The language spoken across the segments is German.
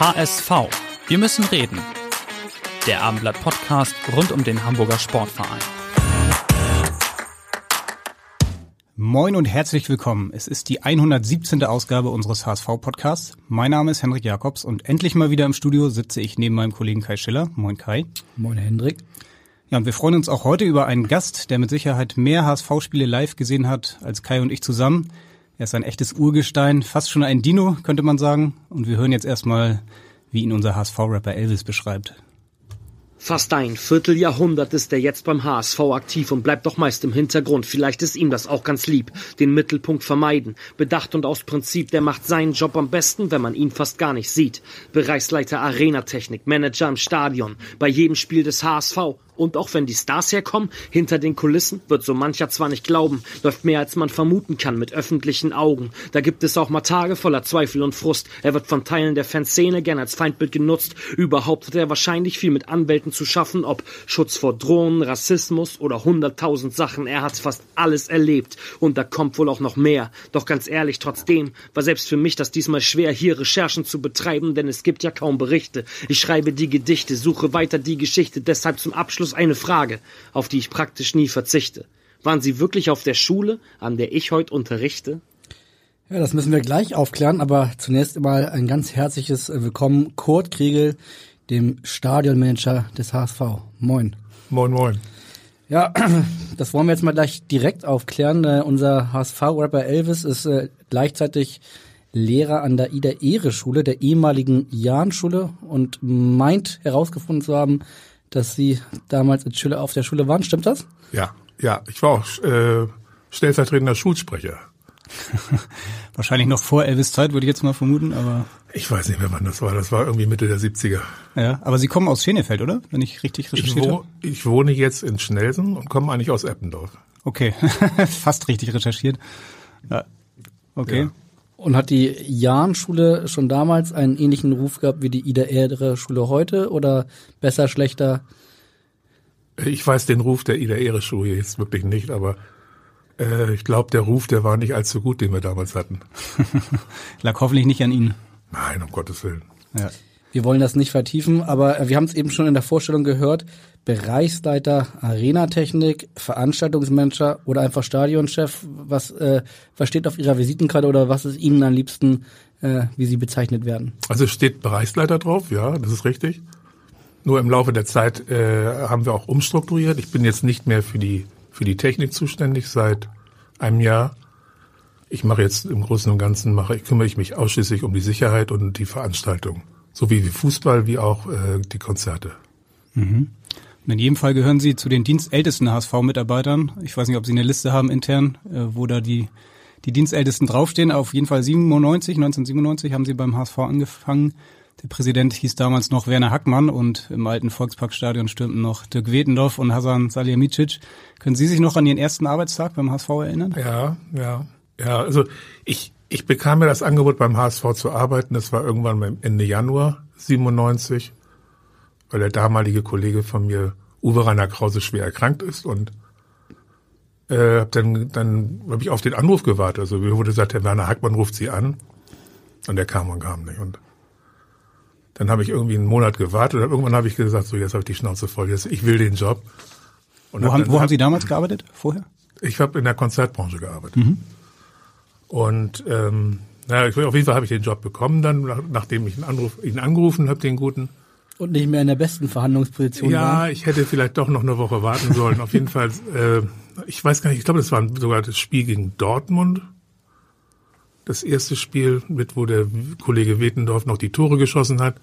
HSV. Wir müssen reden. Der Abendblatt Podcast rund um den Hamburger Sportverein. Moin und herzlich willkommen. Es ist die 117. Ausgabe unseres HSV-Podcasts. Mein Name ist Henrik Jakobs und endlich mal wieder im Studio sitze ich neben meinem Kollegen Kai Schiller. Moin Kai. Moin Hendrik. Ja, und wir freuen uns auch heute über einen Gast, der mit Sicherheit mehr HSV-Spiele live gesehen hat als Kai und ich zusammen. Er ist ein echtes Urgestein, fast schon ein Dino, könnte man sagen. Und wir hören jetzt erstmal, wie ihn unser HSV-Rapper Elvis beschreibt. Fast ein Vierteljahrhundert ist er jetzt beim HSV aktiv und bleibt doch meist im Hintergrund. Vielleicht ist ihm das auch ganz lieb. Den Mittelpunkt vermeiden. Bedacht und aus Prinzip. Der macht seinen Job am besten, wenn man ihn fast gar nicht sieht. Bereichsleiter Arena-Technik, Manager im Stadion. Bei jedem Spiel des HSV und auch wenn die Stars herkommen, hinter den Kulissen, wird so mancher zwar nicht glauben, läuft mehr als man vermuten kann mit öffentlichen Augen. Da gibt es auch mal Tage voller Zweifel und Frust. Er wird von Teilen der Fanszene gern als Feindbild genutzt. Überhaupt hat er wahrscheinlich viel mit Anwälten zu schaffen, ob Schutz vor Drohnen, Rassismus oder hunderttausend Sachen. Er hat fast alles erlebt und da kommt wohl auch noch mehr. Doch ganz ehrlich, trotzdem war selbst für mich das diesmal schwer, hier Recherchen zu betreiben, denn es gibt ja kaum Berichte. Ich schreibe die Gedichte, suche weiter die Geschichte, deshalb zum Abschluss eine Frage, auf die ich praktisch nie verzichte. Waren Sie wirklich auf der Schule, an der ich heute unterrichte? Ja, das müssen wir gleich aufklären, aber zunächst einmal ein ganz herzliches Willkommen Kurt Kriegel, dem Stadionmanager des HSV. Moin. Moin, moin. Ja, das wollen wir jetzt mal gleich direkt aufklären. Uh, unser HSV-Rapper Elvis ist uh, gleichzeitig Lehrer an der Ida-Ehre-Schule, der ehemaligen Jahn-Schule und meint herausgefunden zu haben, dass Sie damals in Schule auf der Schule waren. Stimmt das? Ja, ja. Ich war auch äh, stellvertretender Schulsprecher. Wahrscheinlich noch vor Elvis Zeit, würde ich jetzt mal vermuten, aber. Ich weiß nicht mehr, wann das war. Das war irgendwie Mitte der 70er. Ja, aber Sie kommen aus Schenefeld, oder? Wenn ich richtig recherchiert ich habe. Ich wohne jetzt in Schnelsen und komme eigentlich aus Eppendorf. Okay, fast richtig recherchiert. Ja. Okay. Ja. Und hat die Jahn-Schule schon damals einen ähnlichen Ruf gehabt wie die Ida-Ehre-Schule heute oder besser, schlechter? Ich weiß den Ruf der Ida-Ehre-Schule jetzt wirklich nicht, aber äh, ich glaube, der Ruf, der war nicht allzu gut, den wir damals hatten. Lag hoffentlich nicht an Ihnen. Nein, um Gottes Willen. Ja. Wir wollen das nicht vertiefen, aber wir haben es eben schon in der Vorstellung gehört. Bereichsleiter Arenatechnik, Veranstaltungsmanager oder einfach Stadionchef. Was, äh, was steht auf Ihrer Visitenkarte oder was ist Ihnen am liebsten, äh, wie Sie bezeichnet werden? Also steht Bereichsleiter drauf, ja, das ist richtig. Nur im Laufe der Zeit äh, haben wir auch umstrukturiert. Ich bin jetzt nicht mehr für die für die Technik zuständig seit einem Jahr. Ich mache jetzt im Großen und Ganzen mache ich kümmere ich mich ausschließlich um die Sicherheit und die Veranstaltung, sowie wie Fußball wie auch äh, die Konzerte. Mhm. In jedem Fall gehören Sie zu den dienstältesten HSV-Mitarbeitern. Ich weiß nicht, ob Sie eine Liste haben intern, äh, wo da die, die Dienstältesten draufstehen. Auf jeden Fall 97, 1997 haben Sie beim HSV angefangen. Der Präsident hieß damals noch Werner Hackmann und im alten Volksparkstadion stürmten noch Dirk Wedendorf und Hasan Salihamidzic. Können Sie sich noch an Ihren ersten Arbeitstag beim HSV erinnern? Ja, ja, ja. Also ich, ich bekam mir das Angebot beim HSV zu arbeiten. Das war irgendwann Ende Januar 97 weil der damalige Kollege von mir, Uwe Rainer Krause, schwer erkrankt ist und äh, dann, dann habe ich auf den Anruf gewartet. Also mir wurde gesagt, Herr Werner Hackmann ruft Sie an und der kam und kam nicht. Und dann habe ich irgendwie einen Monat gewartet und irgendwann habe ich gesagt, so jetzt habe ich die Schnauze voll, jetzt, ich will den Job. Und wo haben, wo haben Sie damals gearbeitet, vorher? Ich habe in der Konzertbranche gearbeitet. Mhm. Und ähm, naja, auf jeden Fall habe ich den Job bekommen dann, nachdem ich einen Anruf, ihn angerufen habe, den guten. Und nicht mehr in der besten Verhandlungsposition Ja, war. ich hätte vielleicht doch noch eine Woche warten sollen. Auf jeden Fall, äh, ich weiß gar nicht, ich glaube, das war sogar das Spiel gegen Dortmund. Das erste Spiel, mit wo der Kollege Wetendorf noch die Tore geschossen hat.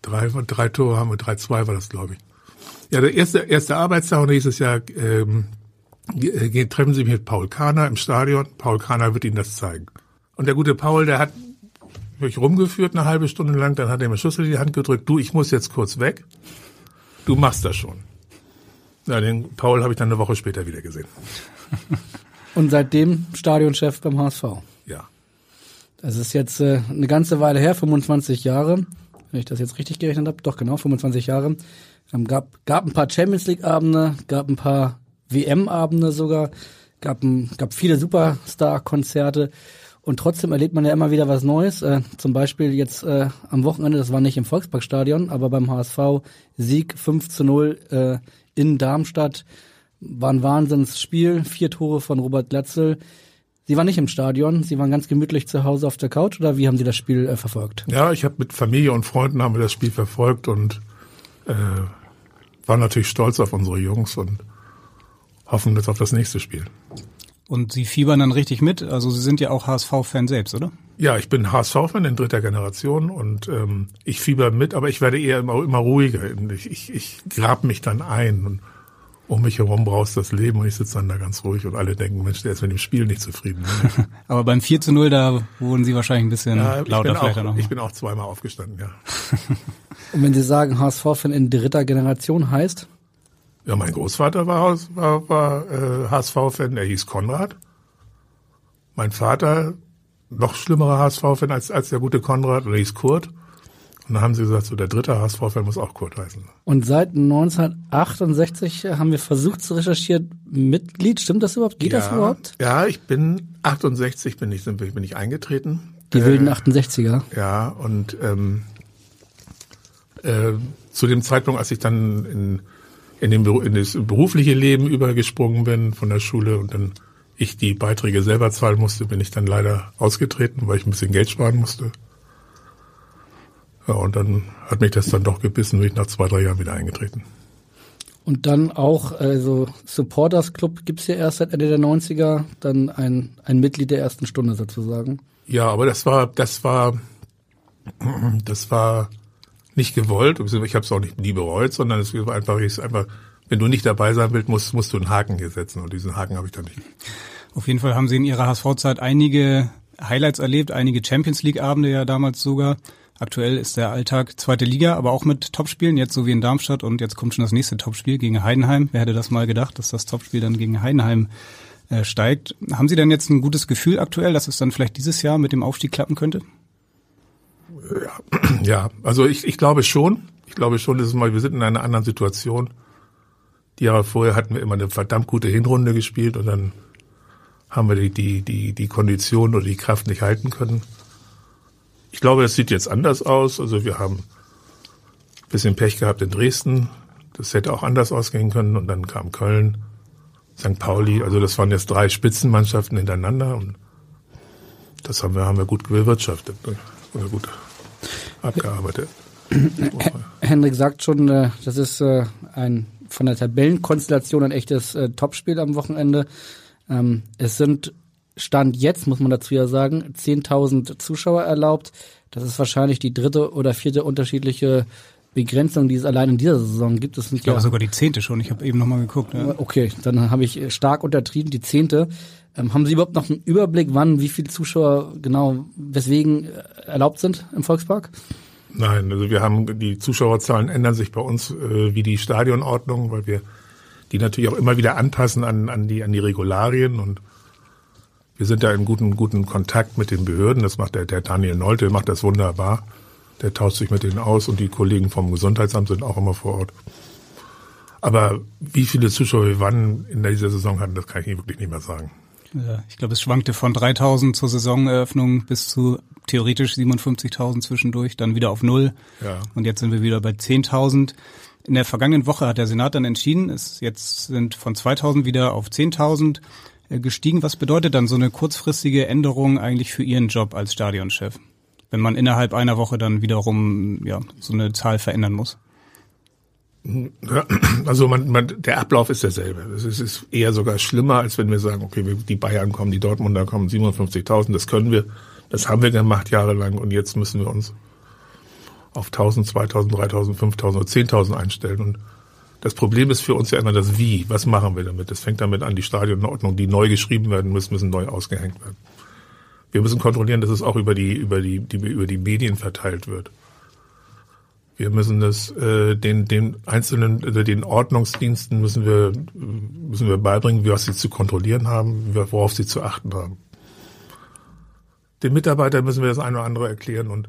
Drei, drei Tore haben wir, drei, zwei war das, glaube ich. Ja, der erste, erste Arbeitstag, und da hieß es ja, ähm, treffen Sie mich mit Paul Kahner im Stadion. Paul Kahner wird Ihnen das zeigen. Und der gute Paul, der hat mich rumgeführt eine halbe Stunde lang, dann hat er mir Schlüssel in die Hand gedrückt, du, ich muss jetzt kurz weg, du machst das schon. Ja, den Paul habe ich dann eine Woche später wieder gesehen. Und seitdem Stadionchef beim HSV. Ja. Das ist jetzt äh, eine ganze Weile her, 25 Jahre, wenn ich das jetzt richtig gerechnet habe. Doch genau, 25 Jahre. Ähm, gab, gab ein paar Champions League Abende, gab ein paar WM Abende sogar, gab, ein, gab viele Superstar-Konzerte. Und trotzdem erlebt man ja immer wieder was Neues. Äh, zum Beispiel jetzt äh, am Wochenende, das war nicht im Volksparkstadion, aber beim HSV Sieg 5 zu 0 äh, in Darmstadt. War ein Wahnsinnsspiel. Vier Tore von Robert Glatzel. Sie waren nicht im Stadion, Sie waren ganz gemütlich zu Hause auf der Couch oder wie haben Sie das Spiel äh, verfolgt? Ja, ich habe mit Familie und Freunden haben wir das Spiel verfolgt und äh, war natürlich stolz auf unsere Jungs und hoffen jetzt auf das nächste Spiel. Und Sie fiebern dann richtig mit? Also Sie sind ja auch HSV-Fan selbst, oder? Ja, ich bin HSV-Fan in dritter Generation und ähm, ich fieber mit, aber ich werde eher immer, immer ruhiger. Ich, ich, ich grab mich dann ein und um mich herum braust das Leben und ich sitze dann da ganz ruhig und alle denken, Mensch, der ist mit dem Spiel nicht zufrieden. aber beim 4 zu 0, da wurden Sie wahrscheinlich ein bisschen ja, lauter vielleicht auch, noch. Ich bin auch zweimal aufgestanden, ja. und wenn Sie sagen, HSV-Fan in dritter Generation heißt? Ja, mein Großvater war, war, war äh, HSV-Fan, der hieß Konrad. Mein Vater, noch schlimmerer HSV-Fan als, als der gute Konrad, der hieß Kurt. Und dann haben sie gesagt, so der dritte HSV-Fan muss auch Kurt heißen. Und seit 1968 haben wir versucht zu recherchieren, Mitglied, stimmt das überhaupt? Geht ja, das überhaupt? Ja, ich bin 68 bin ich, bin ich eingetreten. Die wilden 68er. Äh, ja, und ähm, äh, zu dem Zeitpunkt, als ich dann in in, den, in das berufliche Leben übergesprungen bin von der Schule und dann ich die Beiträge selber zahlen musste, bin ich dann leider ausgetreten, weil ich ein bisschen Geld sparen musste. Ja, und dann hat mich das dann doch gebissen, bin ich nach zwei, drei Jahren wieder eingetreten. Und dann auch, also Supporters Club gibt's ja erst seit Ende der 90er, dann ein, ein Mitglied der ersten Stunde sozusagen. Ja, aber das war, das war, das war nicht gewollt, ich habe es auch nicht nie bereut, sondern es war einfach, ist einfach, wenn du nicht dabei sein willst, musst, musst du einen Haken hier setzen und diesen Haken habe ich dann nicht. Auf jeden Fall haben Sie in Ihrer HSV-Zeit einige Highlights erlebt, einige Champions League-Abende ja damals sogar. Aktuell ist der Alltag zweite Liga, aber auch mit Topspielen, jetzt so wie in Darmstadt und jetzt kommt schon das nächste Topspiel gegen Heidenheim. Wer hätte das mal gedacht, dass das Topspiel dann gegen Heidenheim äh, steigt. Haben Sie denn jetzt ein gutes Gefühl aktuell, dass es dann vielleicht dieses Jahr mit dem Aufstieg klappen könnte? Ja, also ich, ich glaube schon. Ich glaube schon, dass es mal, wir sind in einer anderen Situation. Die Jahre vorher hatten wir immer eine verdammt gute Hinrunde gespielt und dann haben wir die, die, die, die Kondition oder die Kraft nicht halten können. Ich glaube, das sieht jetzt anders aus. Also wir haben ein bisschen Pech gehabt in Dresden. Das hätte auch anders ausgehen können. Und dann kam Köln, St. Pauli. Also das waren jetzt drei Spitzenmannschaften hintereinander. Und das haben wir, haben wir gut bewirtschaftet. Oder gut abgearbeitet. Henrik sagt schon, äh, das ist äh, ein von der Tabellenkonstellation ein echtes äh, Topspiel am Wochenende. Ähm, es sind Stand jetzt, muss man dazu ja sagen, 10.000 Zuschauer erlaubt. Das ist wahrscheinlich die dritte oder vierte unterschiedliche Begrenzung, die es allein in dieser Saison gibt. Das sind ich glaube ja, sogar die zehnte schon. Ich habe eben nochmal geguckt. Ja. Okay, dann habe ich stark untertrieben, die zehnte. Ähm, haben Sie überhaupt noch einen Überblick, wann, wie viele Zuschauer genau, weswegen äh, erlaubt sind im Volkspark? Nein, also wir haben die Zuschauerzahlen ändern sich bei uns äh, wie die Stadionordnung, weil wir die natürlich auch immer wieder anpassen an, an die an die Regularien und wir sind da in guten guten Kontakt mit den Behörden. Das macht der, der Daniel Nolte macht das wunderbar. Der tauscht sich mit denen aus und die Kollegen vom Gesundheitsamt sind auch immer vor Ort. Aber wie viele Zuschauer wir wann in dieser Saison hatten, das kann ich wirklich nicht mehr sagen. Ja, ich glaube, es schwankte von 3000 zur Saisoneröffnung bis zu theoretisch 57.000 zwischendurch, dann wieder auf Null. Ja. Und jetzt sind wir wieder bei 10.000. In der vergangenen Woche hat der Senat dann entschieden, es jetzt sind von 2.000 wieder auf 10.000 äh, gestiegen. Was bedeutet dann so eine kurzfristige Änderung eigentlich für Ihren Job als Stadionchef? Wenn man innerhalb einer Woche dann wiederum ja, so eine Zahl verändern muss. Also man, man, der Ablauf ist derselbe. Es ist, ist eher sogar schlimmer, als wenn wir sagen, okay, die Bayern kommen, die Dortmunder kommen, 57.000, das können wir, das haben wir gemacht jahrelang und jetzt müssen wir uns auf 1000, 2000, 3000, 5000 oder 10.000 einstellen. Und das Problem ist für uns ja immer das Wie. Was machen wir damit? Das fängt damit an, die Stadionordnung, die neu geschrieben werden müssen, müssen neu ausgehängt werden. Wir müssen kontrollieren, dass es auch über die, über die, die über die Medien verteilt wird. Wir müssen das äh, den, den einzelnen, also den Ordnungsdiensten müssen wir, müssen wir beibringen, was sie zu kontrollieren haben, worauf sie zu achten haben. Den Mitarbeitern müssen wir das eine oder andere erklären und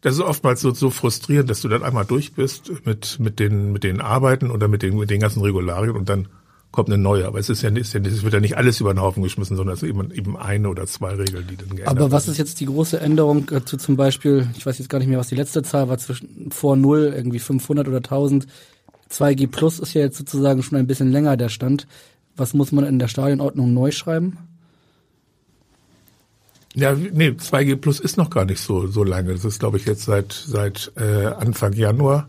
das ist oftmals so, so frustrierend, dass du dann einmal durch bist mit, mit den, mit den Arbeiten oder mit den, mit den ganzen Regularien und dann kommt eine neue. Aber es ist ja, ist ja, es wird ja nicht alles über den Haufen geschmissen, sondern es ist eben, eben eine oder zwei Regeln, die dann geändert Aber was ist jetzt die große Änderung äh, zu zum Beispiel, ich weiß jetzt gar nicht mehr, was die letzte Zahl war, zwischen vor null irgendwie 500 oder 1000. 2G Plus ist ja jetzt sozusagen schon ein bisschen länger der Stand. Was muss man in der Stadionordnung neu schreiben? Ja, nee, 2G Plus ist noch gar nicht so so lange. Das ist, glaube ich, jetzt seit seit äh, Anfang Januar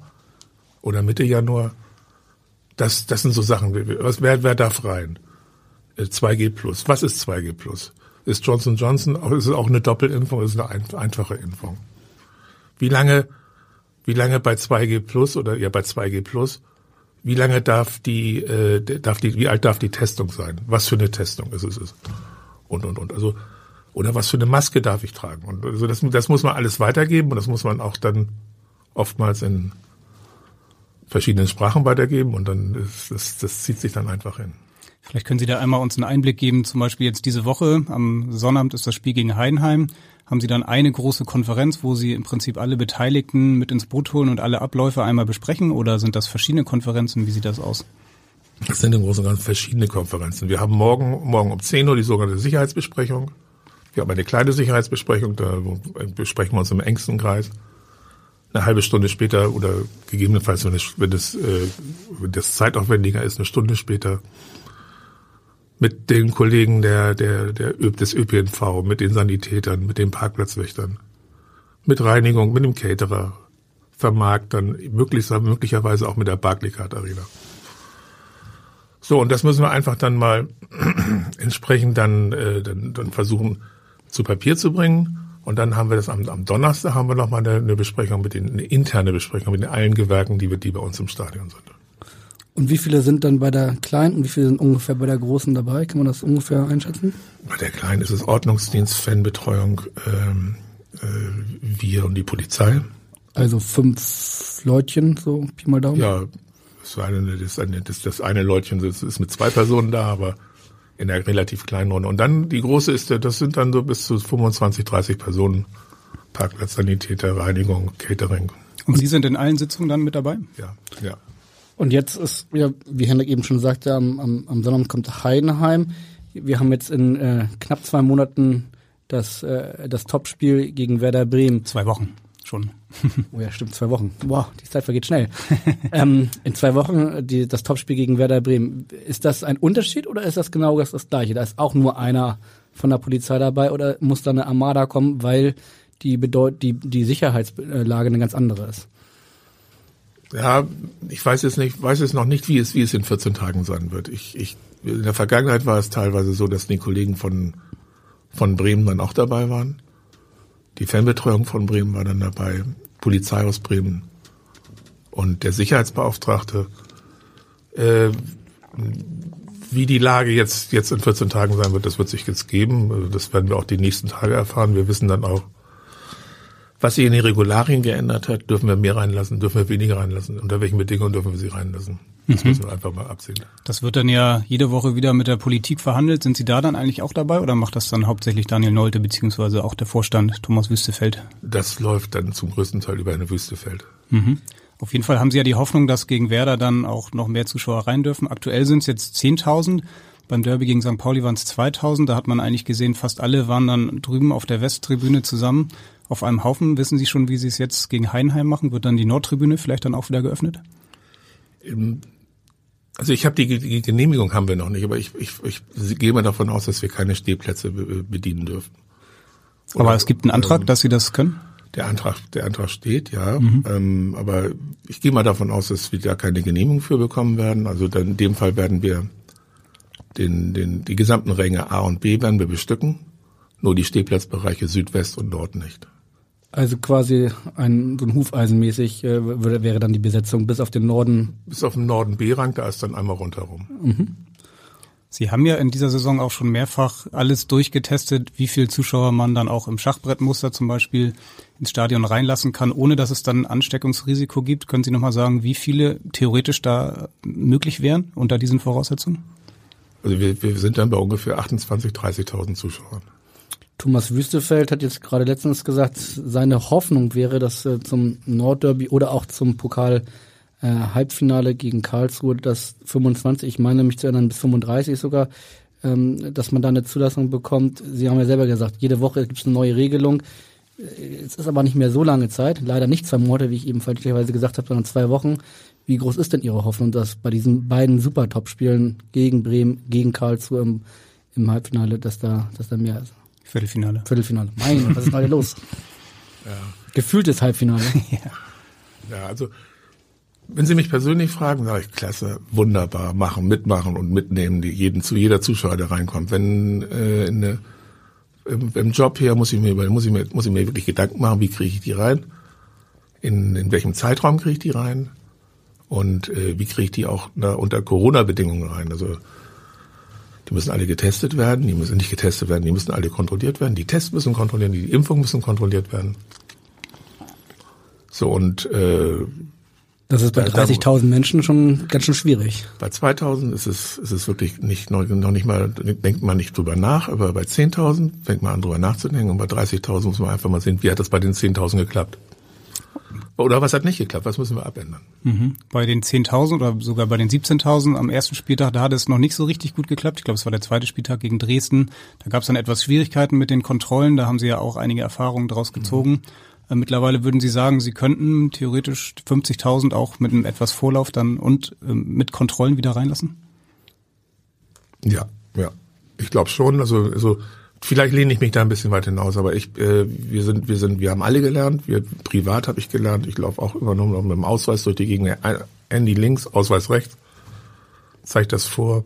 oder Mitte Januar das, das sind so Sachen. Was, wer, wer darf rein? 2G äh, Plus. Was ist 2G Plus? Ist Johnson Johnson, ist es auch eine Doppelimpfung, ist es eine einfache Impfung? Wie lange, wie lange bei 2G Plus oder ja bei 2G Plus, wie lange darf die, äh, darf die, wie alt darf die Testung sein? Was für eine Testung ist es? Und, und, und. Also, oder was für eine Maske darf ich tragen? Und also das, das muss man alles weitergeben und das muss man auch dann oftmals in verschiedenen Sprachen weitergeben und dann ist das, das zieht sich dann einfach hin. Vielleicht können Sie da einmal uns einen Einblick geben, zum Beispiel jetzt diese Woche, am Sonnabend ist das Spiel gegen Heidenheim. Haben Sie dann eine große Konferenz, wo Sie im Prinzip alle Beteiligten mit ins Boot holen und alle Abläufe einmal besprechen oder sind das verschiedene Konferenzen? Wie sieht das aus? Das sind im Großen und Ganzen verschiedene Konferenzen. Wir haben morgen, morgen um 10 Uhr die sogenannte Sicherheitsbesprechung. Wir haben eine kleine Sicherheitsbesprechung, da besprechen wir uns im engsten Kreis eine halbe Stunde später oder gegebenenfalls, wenn es, wenn es, äh, wenn das zeitaufwendiger ist, eine Stunde später mit den Kollegen der, der, der, des ÖPNV, mit den Sanitätern, mit den Parkplatzwächtern, mit Reinigung, mit dem Caterer, Vermarktern, möglichst, möglicherweise auch mit der Barclaycard Arena. So, und das müssen wir einfach dann mal entsprechend dann, äh, dann, dann versuchen zu Papier zu bringen und dann haben wir das am, am Donnerstag haben wir nochmal eine, eine Besprechung mit den, eine interne Besprechung mit den allen Gewerken, die wir, die bei uns im Stadion sind. Und wie viele sind dann bei der Kleinen und wie viele sind ungefähr bei der Großen dabei? Kann man das ungefähr einschätzen? Bei der Kleinen ist es Ordnungsdienst, Fanbetreuung, ähm, äh, wir und die Polizei. Also fünf Leutchen, so Pi mal Daumen? Ja, das, eine, das, eine, das, das eine Leutchen das ist mit zwei Personen da, aber in der relativ kleinen Runde. Und dann die große ist, das sind dann so bis zu 25, 30 Personen. Parkplatz, Sanitäter, Reinigung, Catering. Und Sie sind in allen Sitzungen dann mit dabei? Ja, ja. Und jetzt ist, ja, wie Henrik eben schon sagte, am, am, am Sonntag kommt Heidenheim. Wir haben jetzt in äh, knapp zwei Monaten das, äh, das Topspiel gegen Werder Bremen. Zwei Wochen schon. oh ja, stimmt, zwei Wochen. Wow, die Zeit vergeht schnell. ähm, in zwei Wochen die, das Topspiel gegen Werder Bremen. Ist das ein Unterschied oder ist das genau das, das gleiche? Da ist auch nur einer von der Polizei dabei oder muss da eine Armada kommen, weil die, Bedeut die, die Sicherheitslage eine ganz andere ist? Ja, ich weiß jetzt nicht, weiß jetzt noch nicht, wie es, wie es in 14 Tagen sein wird. Ich, ich, in der Vergangenheit war es teilweise so, dass die Kollegen von, von Bremen dann auch dabei waren. Die Fanbetreuung von Bremen war dann dabei, Polizei aus Bremen und der Sicherheitsbeauftragte. Äh, wie die Lage jetzt, jetzt in 14 Tagen sein wird, das wird sich jetzt geben. Das werden wir auch die nächsten Tage erfahren. Wir wissen dann auch, was sich in den Regularien geändert hat. Dürfen wir mehr reinlassen? Dürfen wir weniger reinlassen? Unter welchen Bedingungen dürfen wir sie reinlassen? Das mhm. müssen wir einfach mal absehen. Das wird dann ja jede Woche wieder mit der Politik verhandelt. Sind Sie da dann eigentlich auch dabei oder macht das dann hauptsächlich Daniel Nolte beziehungsweise auch der Vorstand Thomas Wüstefeld? Das läuft dann zum größten Teil über eine Wüstefeld. Mhm. Auf jeden Fall haben Sie ja die Hoffnung, dass gegen Werder dann auch noch mehr Zuschauer rein dürfen. Aktuell sind es jetzt 10.000. Beim Derby gegen St. Pauli waren es 2.000. Da hat man eigentlich gesehen, fast alle waren dann drüben auf der Westtribüne zusammen auf einem Haufen. Wissen Sie schon, wie Sie es jetzt gegen Heidenheim machen? Wird dann die Nordtribüne vielleicht dann auch wieder geöffnet? Also ich habe die, die, Genehmigung haben wir noch nicht, aber ich, ich, ich gehe mal davon aus, dass wir keine Stehplätze bedienen dürfen. Oder, aber es gibt einen Antrag, ähm, dass Sie das können? Der Antrag, der Antrag steht, ja. Mhm. Ähm, aber ich gehe mal davon aus, dass wir da keine Genehmigung für bekommen werden. Also dann in dem Fall werden wir den, den, die gesamten Ränge A und B werden wir bestücken. Nur die Stehplatzbereiche Südwest und Nord nicht. Also quasi ein so ein Hufeisenmäßig äh, würde, wäre dann die Besetzung bis auf den Norden. Bis auf den Norden B-Rang, da ist dann einmal rundherum. Mhm. Sie haben ja in dieser Saison auch schon mehrfach alles durchgetestet, wie viel Zuschauer man dann auch im Schachbrettmuster zum Beispiel ins Stadion reinlassen kann, ohne dass es dann Ansteckungsrisiko gibt. Können Sie nochmal sagen, wie viele theoretisch da möglich wären unter diesen Voraussetzungen? Also wir, wir sind dann bei ungefähr 28.000, 30.000 Zuschauern. Thomas Wüstefeld hat jetzt gerade letztens gesagt, seine Hoffnung wäre, dass äh, zum Nordderby oder auch zum Pokal äh, Halbfinale gegen Karlsruhe, das 25, ich meine mich zu erinnern, bis 35 sogar, ähm, dass man da eine Zulassung bekommt. Sie haben ja selber gesagt, jede Woche gibt es eine neue Regelung. Äh, es ist aber nicht mehr so lange Zeit, leider nicht zwei Monate, wie ich eben falschlicherweise gesagt habe, sondern zwei Wochen. Wie groß ist denn Ihre Hoffnung, dass bei diesen beiden Super-Top-Spielen gegen Bremen, gegen Karlsruhe im, im Halbfinale, dass da, dass da mehr ist? Viertelfinale. Viertelfinale. Mein, was ist heute los? Ja. Gefühltes Halbfinale. ja. ja, also wenn Sie mich persönlich fragen, sage ich, klasse, wunderbar, machen, mitmachen und mitnehmen, die jeden zu jeder Zuschauer, der reinkommt. Wenn äh, in eine, im, im Job hier muss ich mir muss ich mir muss ich mir wirklich Gedanken machen, wie kriege ich die rein, in, in welchem Zeitraum kriege ich die rein und äh, wie kriege ich die auch na, unter Corona-Bedingungen rein. Also die müssen alle getestet werden, die müssen nicht getestet werden, die müssen alle kontrolliert werden, die Tests müssen kontrolliert werden, die Impfungen müssen kontrolliert werden. So und äh, das ist bei 30.000 Menschen schon ganz schön schwierig. Bei 2.000 ist es, ist es wirklich nicht, noch nicht mal, denkt man nicht drüber nach, aber bei 10.000 fängt man an drüber nachzudenken und bei 30.000 muss man einfach mal sehen, wie hat das bei den 10.000 geklappt. Oder was hat nicht geklappt? Was müssen wir abändern? Mhm. Bei den 10.000 oder sogar bei den 17.000 am ersten Spieltag, da hat es noch nicht so richtig gut geklappt. Ich glaube, es war der zweite Spieltag gegen Dresden. Da gab es dann etwas Schwierigkeiten mit den Kontrollen. Da haben sie ja auch einige Erfahrungen draus gezogen. Mhm. Äh, mittlerweile würden Sie sagen, Sie könnten theoretisch 50.000 auch mit einem etwas Vorlauf dann und ähm, mit Kontrollen wieder reinlassen? Ja, ja. Ich glaube schon. Also, also vielleicht lehne ich mich da ein bisschen weit hinaus, aber ich, äh, wir sind, wir sind, wir haben alle gelernt. Wir privat habe ich gelernt. Ich laufe auch immer noch mit dem Ausweis durch die Gegend. Handy links, Ausweis rechts. Zeigt das vor.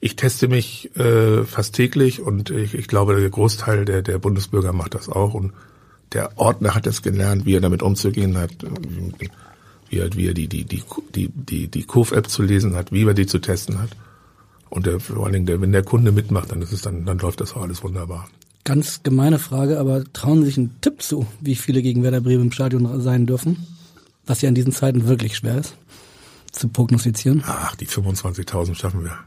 Ich teste mich äh, fast täglich und ich, ich glaube, der Großteil der, der Bundesbürger macht das auch und der Ordner hat es gelernt, wie er damit umzugehen hat, wie er, wie er die, die, die, die, die, die Kurv-App zu lesen hat, wie er die zu testen hat. Und der, vor allen Dingen, der, wenn der Kunde mitmacht, dann ist es dann, dann läuft das auch alles wunderbar. Ganz gemeine Frage, aber trauen Sie sich einen Tipp zu, wie viele gegen Werder Bremen im Stadion sein dürfen? Was ja in diesen Zeiten wirklich schwer ist, zu prognostizieren. Ach, die 25.000 schaffen wir.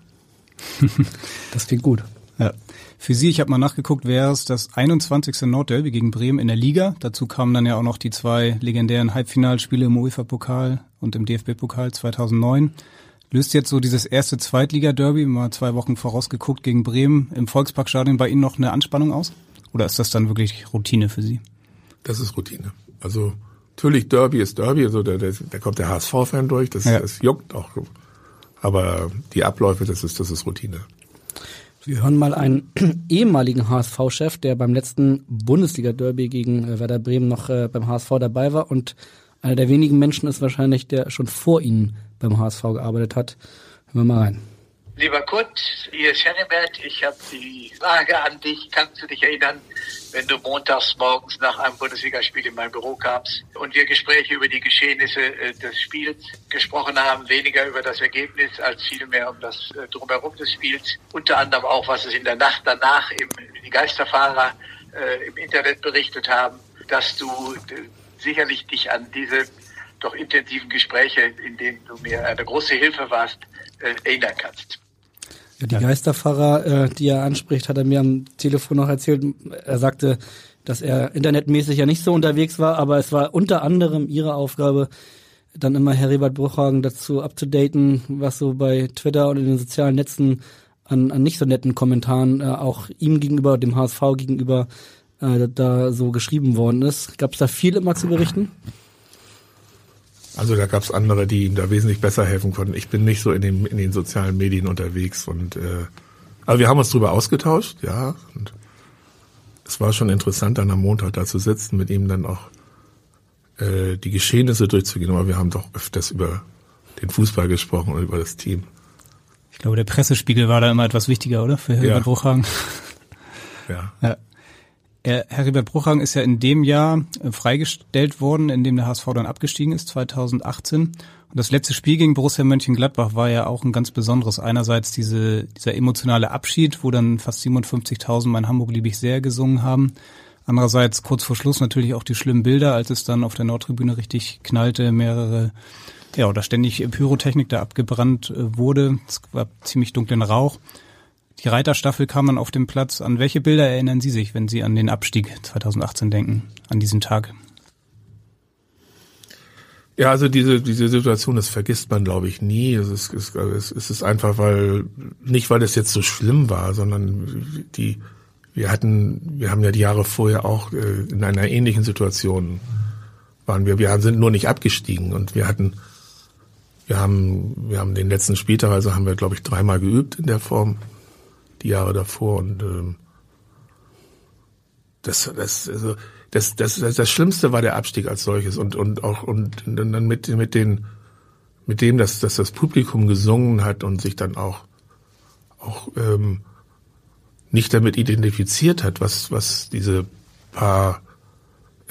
das klingt gut. Ja. Für Sie, ich habe mal nachgeguckt, wäre es das 21. Nordderby gegen Bremen in der Liga. Dazu kamen dann ja auch noch die zwei legendären Halbfinalspiele im UEFA-Pokal und im DFB-Pokal 2009. Löst jetzt so dieses erste Zweitliga-Derby, mal zwei Wochen vorausgeguckt gegen Bremen im Volksparkstadion bei Ihnen noch eine Anspannung aus? Oder ist das dann wirklich Routine für Sie? Das ist Routine. Also natürlich Derby ist Derby, also da, da, da kommt der HSV-Fan durch, das, ja. das juckt auch. Aber die Abläufe, das ist, das ist Routine. Wir hören mal einen ehemaligen HSV-Chef, der beim letzten Bundesliga-Derby gegen äh, Werder Bremen noch äh, beim HSV dabei war und einer der wenigen Menschen ist wahrscheinlich, der schon vor Ihnen beim HSV gearbeitet hat. Hören wir mal rein. Lieber Kurt, hier Heribert. Ich habe die Frage an dich. Kannst du dich erinnern, wenn du montags morgens nach einem Bundesligaspiel in mein Büro kamst und wir Gespräche über die Geschehnisse äh, des Spiels gesprochen haben, weniger über das Ergebnis als vielmehr um das äh, Drumherum des Spiels, unter anderem auch, was es in der Nacht danach im, die Geisterfahrer äh, im Internet berichtet haben, dass du sicherlich dich an diese doch intensiven Gespräche, in denen du mir eine große Hilfe warst, äh, erinnern kannst. Ja, die Geisterfahrer, äh, die er anspricht, hat er mir am Telefon noch erzählt. Er sagte, dass er internetmäßig ja nicht so unterwegs war, aber es war unter anderem ihre Aufgabe, dann immer Heribert Bruchhagen dazu abzudaten, was so bei Twitter und in den sozialen Netzen an, an nicht so netten Kommentaren äh, auch ihm gegenüber, dem HSV gegenüber, äh, da so geschrieben worden ist. Gab es da viel immer zu berichten? Also da gab es andere, die ihm da wesentlich besser helfen konnten. Ich bin nicht so in den, in den sozialen Medien unterwegs und äh, aber wir haben uns drüber ausgetauscht, ja. Und es war schon interessant, dann am Montag da zu sitzen, mit ihm dann auch äh, die Geschehnisse durchzugehen. Aber wir haben doch öfters über den Fußball gesprochen und über das Team. Ich glaube, der Pressespiegel war da immer etwas wichtiger, oder? Für Herbert ja. Bruchhagen. Ja. ja. Herr Herbert Bruchhagen ist ja in dem Jahr äh, freigestellt worden, in dem der HSV dann abgestiegen ist, 2018. Und das letzte Spiel gegen Borussia Mönchengladbach war ja auch ein ganz besonderes. Einerseits diese, dieser emotionale Abschied, wo dann fast 57.000 mein Hamburg liebe ich sehr gesungen haben. Andererseits kurz vor Schluss natürlich auch die schlimmen Bilder, als es dann auf der Nordtribüne richtig knallte, mehrere, ja, oder ständig Pyrotechnik da abgebrannt äh, wurde. Es war ziemlich dunklen Rauch. Die Reiterstaffel kam dann auf den Platz. An welche Bilder erinnern Sie sich, wenn Sie an den Abstieg 2018 denken, an diesen Tag? Ja, also diese, diese Situation, das vergisst man, glaube ich, nie. Es ist, es, ist einfach, weil, nicht weil es jetzt so schlimm war, sondern die, wir hatten, wir haben ja die Jahre vorher auch äh, in einer ähnlichen Situation waren wir. Wir sind nur nicht abgestiegen und wir hatten, wir haben, wir haben den letzten Spieltag, also haben wir, glaube ich, dreimal geübt in der Form, die Jahre davor und ähm, das, das, also das, das, das, das Schlimmste war der Abstieg als solches und, und auch, und dann mit, mit den, mit dem, dass, dass das Publikum gesungen hat und sich dann auch, auch, ähm, nicht damit identifiziert hat, was, was diese paar,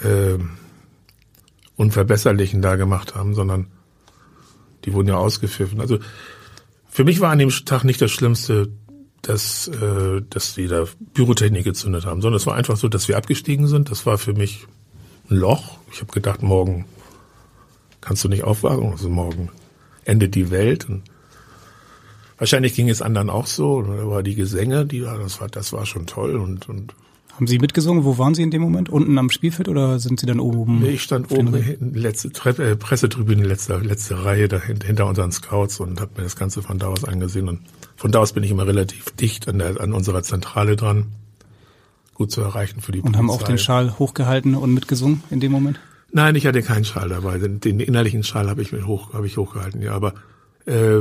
ähm, Unverbesserlichen da gemacht haben, sondern die wurden ja ausgepfiffen. Also für mich war an dem Tag nicht das Schlimmste dass, äh, dass die da Pyrotechnik gezündet haben, sondern es war einfach so, dass wir abgestiegen sind. Das war für mich ein Loch. Ich habe gedacht, morgen kannst du nicht aufwachen, also morgen endet die Welt. Und wahrscheinlich ging es anderen auch so. War die Gesänge, die das war, das war schon toll und, und haben Sie mitgesungen? Wo waren Sie in dem Moment? Unten am Spielfeld oder sind Sie dann oben? Nee, ich stand oben, hinten, letzte Treppe, äh, Pressetribüne, letzte, letzte Reihe da hinter unseren Scouts und habe mir das Ganze von da aus angesehen. Und von da aus bin ich immer relativ dicht an, der, an unserer Zentrale dran. Gut zu erreichen für die Und Polizei. haben auch den Schal hochgehalten und mitgesungen in dem Moment? Nein, ich hatte keinen Schal dabei. Den, den innerlichen Schal habe ich mit hoch, habe ich hochgehalten, ja. Aber äh,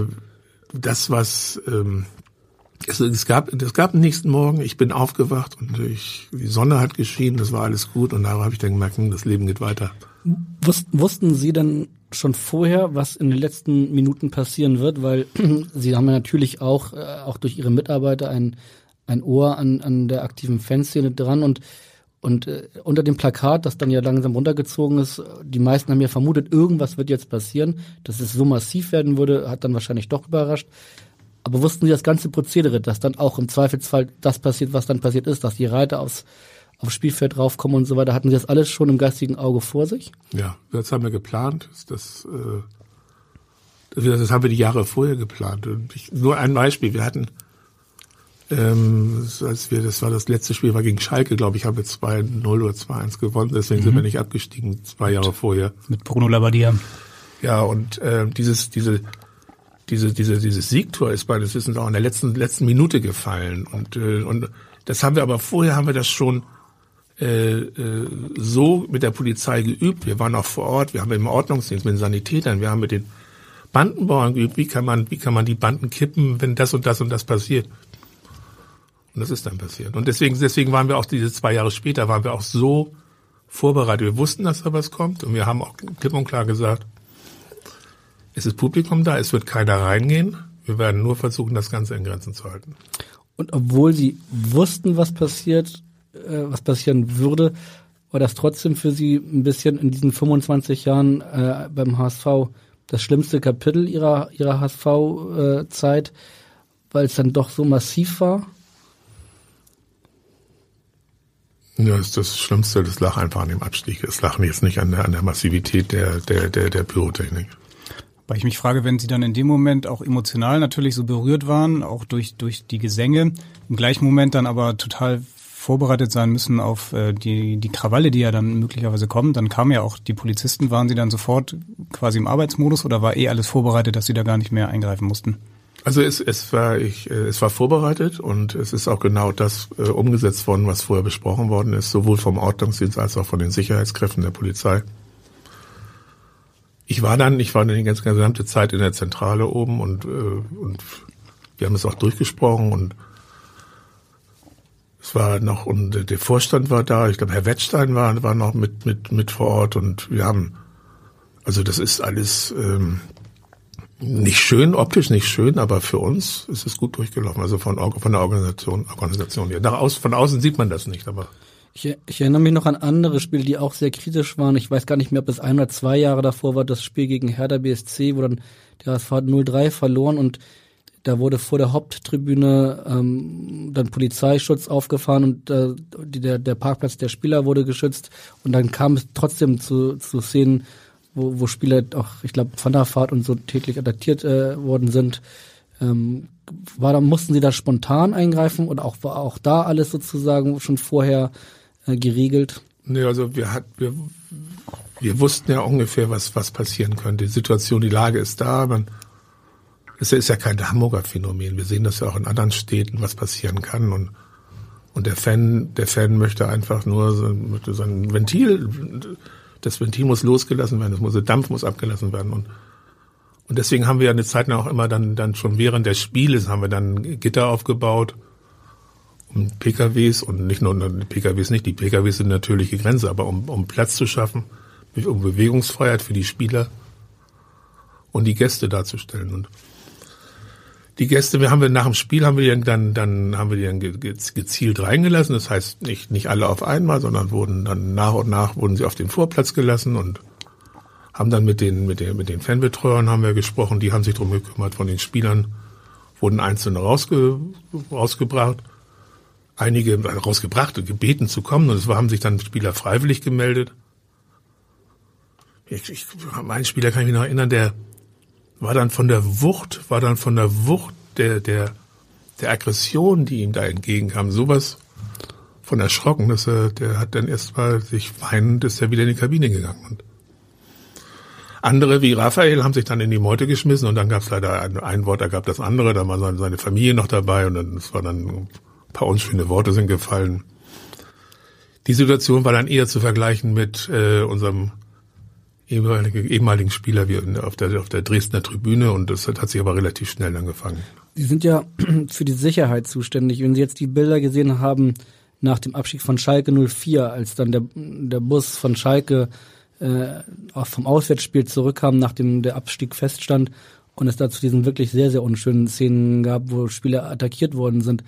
das, was ähm, es, es, gab, es gab den nächsten Morgen, ich bin aufgewacht und ich, die Sonne hat geschienen, das war alles gut und da habe ich dann gemerkt, hm, das Leben geht weiter. Wussten Sie denn schon vorher, was in den letzten Minuten passieren wird? Weil Sie haben ja natürlich auch, äh, auch durch Ihre Mitarbeiter ein, ein Ohr an, an der aktiven Fanszene dran und und äh, unter dem Plakat, das dann ja langsam runtergezogen ist, die meisten haben ja vermutet, irgendwas wird jetzt passieren. Dass es so massiv werden würde, hat dann wahrscheinlich doch überrascht. Aber wussten Sie das ganze Prozedere, dass dann auch im Zweifelsfall das passiert, was dann passiert ist, dass die Reiter aufs, aufs Spielfeld raufkommen und so weiter? Hatten Sie das alles schon im geistigen Auge vor sich? Ja, das haben wir geplant. Das, äh, das, das haben wir die Jahre vorher geplant. Und ich, nur ein Beispiel. Wir hatten, ähm, als wir, das war das letzte Spiel, war gegen Schalke, glaube ich, haben wir 2-0 oder 2-1 gewonnen. Deswegen mhm. sind wir nicht abgestiegen, zwei Jahre vorher. Mit Bruno Labbadia. Ja, und äh, dieses, diese diese, diese, dieses Siegtor ist meines Wissens auch in der letzten, letzten Minute gefallen. Und, äh, und das haben wir aber vorher haben wir das schon äh, äh, so mit der Polizei geübt. Wir waren auch vor Ort, wir haben im Ordnungsdienst mit den Sanitätern, wir haben mit den Bandenbauern geübt, wie kann man, wie kann man die Banden kippen, wenn das und das und das passiert. Und das ist dann passiert. Und deswegen, deswegen waren wir auch diese zwei Jahre später, waren wir auch so vorbereitet. Wir wussten, dass da was kommt und wir haben auch klipp und klar gesagt, es ist Publikum da, es wird keiner reingehen. Wir werden nur versuchen, das Ganze in Grenzen zu halten. Und obwohl Sie wussten, was passiert, äh, was passieren würde, war das trotzdem für Sie ein bisschen in diesen 25 Jahren äh, beim HSV das schlimmste Kapitel Ihrer, Ihrer HSV-Zeit, äh, weil es dann doch so massiv war? Ja, ist das Schlimmste, das lag einfach an dem Abstieg. Es lag jetzt nicht an der, an der Massivität der, der, der, der Pyrotechnik. Weil ich mich frage, wenn Sie dann in dem Moment auch emotional natürlich so berührt waren, auch durch, durch die Gesänge, im gleichen Moment dann aber total vorbereitet sein müssen auf äh, die, die Krawalle, die ja dann möglicherweise kommen. Dann kamen ja auch die Polizisten, waren Sie dann sofort quasi im Arbeitsmodus oder war eh alles vorbereitet, dass Sie da gar nicht mehr eingreifen mussten? Also es, es war ich, äh, es war vorbereitet und es ist auch genau das äh, umgesetzt worden, was vorher besprochen worden ist, sowohl vom Ordnungsdienst als auch von den Sicherheitskräften der Polizei ich war dann, ich war dann die ganze gesamte Zeit in der Zentrale oben und, äh, und wir haben es auch durchgesprochen und es war noch, und der Vorstand war da, ich glaube, Herr Wettstein war, war noch mit, mit, mit vor Ort und wir haben, also das ist alles ähm, nicht schön, optisch nicht schön, aber für uns ist es gut durchgelaufen, also von, von der Organisation, Organisation hier. Nach aus, von außen sieht man das nicht, aber Ich, ich, erinnere mich noch an andere Spiele, die auch sehr kritisch waren. Ich weiß gar nicht mehr, ob es ein oder zwei Jahre davor war, das Spiel gegen Hertha BSC, wo dann der HSV 0-3 verloren und da wurde vor der Haupttribüne ähm, dann Polizeischutz aufgefahren und äh, der, der Parkplatz der Spieler wurde geschützt und dann kam es trotzdem zu, zu Szenen, wo, wo Spieler auch, ich glaube, von der Fahrt und so täglich attackiert äh, worden sind. Ähm, war da, mussten sie da spontan eingreifen oder auch war auch da alles sozusagen schon vorher äh, geregelt? Nee, also wir hat, wir, wir wussten ja ungefähr, was, was passieren könnte. Die Situation, die Lage ist da, man, es ist ja kein Hamburger Phänomen. Wir sehen das ja auch in anderen Städten, was passieren kann und, und der Fan, der Fan möchte einfach nur so, so ein Ventil, das Ventil muss losgelassen werden, das muss, der Dampf muss abgelassen werden und und deswegen haben wir ja eine Zeit lang auch immer dann, dann schon während des Spieles haben wir dann Gitter aufgebaut um PKWs und nicht nur PKWs nicht, die PKWs sind natürliche Grenze, aber um, um Platz zu schaffen, um Bewegungsfreiheit für die Spieler und die Gäste darzustellen. Und die Gäste, wir haben wir nach dem Spiel haben wir die dann, dann haben wir die dann gezielt reingelassen. Das heißt nicht, nicht alle auf einmal, sondern wurden dann nach und nach wurden sie auf den Vorplatz gelassen und haben dann mit den, mit den, mit den Fanbetreuern haben wir gesprochen, die haben sich drum gekümmert von den Spielern, wurden einzelne rausge, rausgebracht, einige rausgebracht und gebeten zu kommen und es haben sich dann Spieler freiwillig gemeldet. Ich, ich, mein Spieler kann ich mich noch erinnern, der war dann von der Wucht, war dann von der Wucht der, der, der Aggression, die ihm da entgegenkam, sowas von erschrocken, dass er, der hat dann erst mal sich weinend, ist er wieder in die Kabine gegangen. Und andere wie Raphael haben sich dann in die Meute geschmissen und dann gab es leider ein, ein, Wort, da gab das andere, da war seine, Familie noch dabei und dann war dann ein paar unschöne Worte sind gefallen. Die Situation war dann eher zu vergleichen mit äh, unserem ehemaligen, Spieler auf der, auf der Dresdner Tribüne und das hat, hat sich aber relativ schnell angefangen. Sie sind ja für die Sicherheit zuständig. Wenn Sie jetzt die Bilder gesehen haben nach dem Abstieg von Schalke 04, als dann der, der Bus von Schalke äh, vom Auswärtsspiel zurückkam, nachdem der Abstieg feststand und es da zu diesen wirklich sehr, sehr unschönen Szenen gab, wo Spieler attackiert worden sind.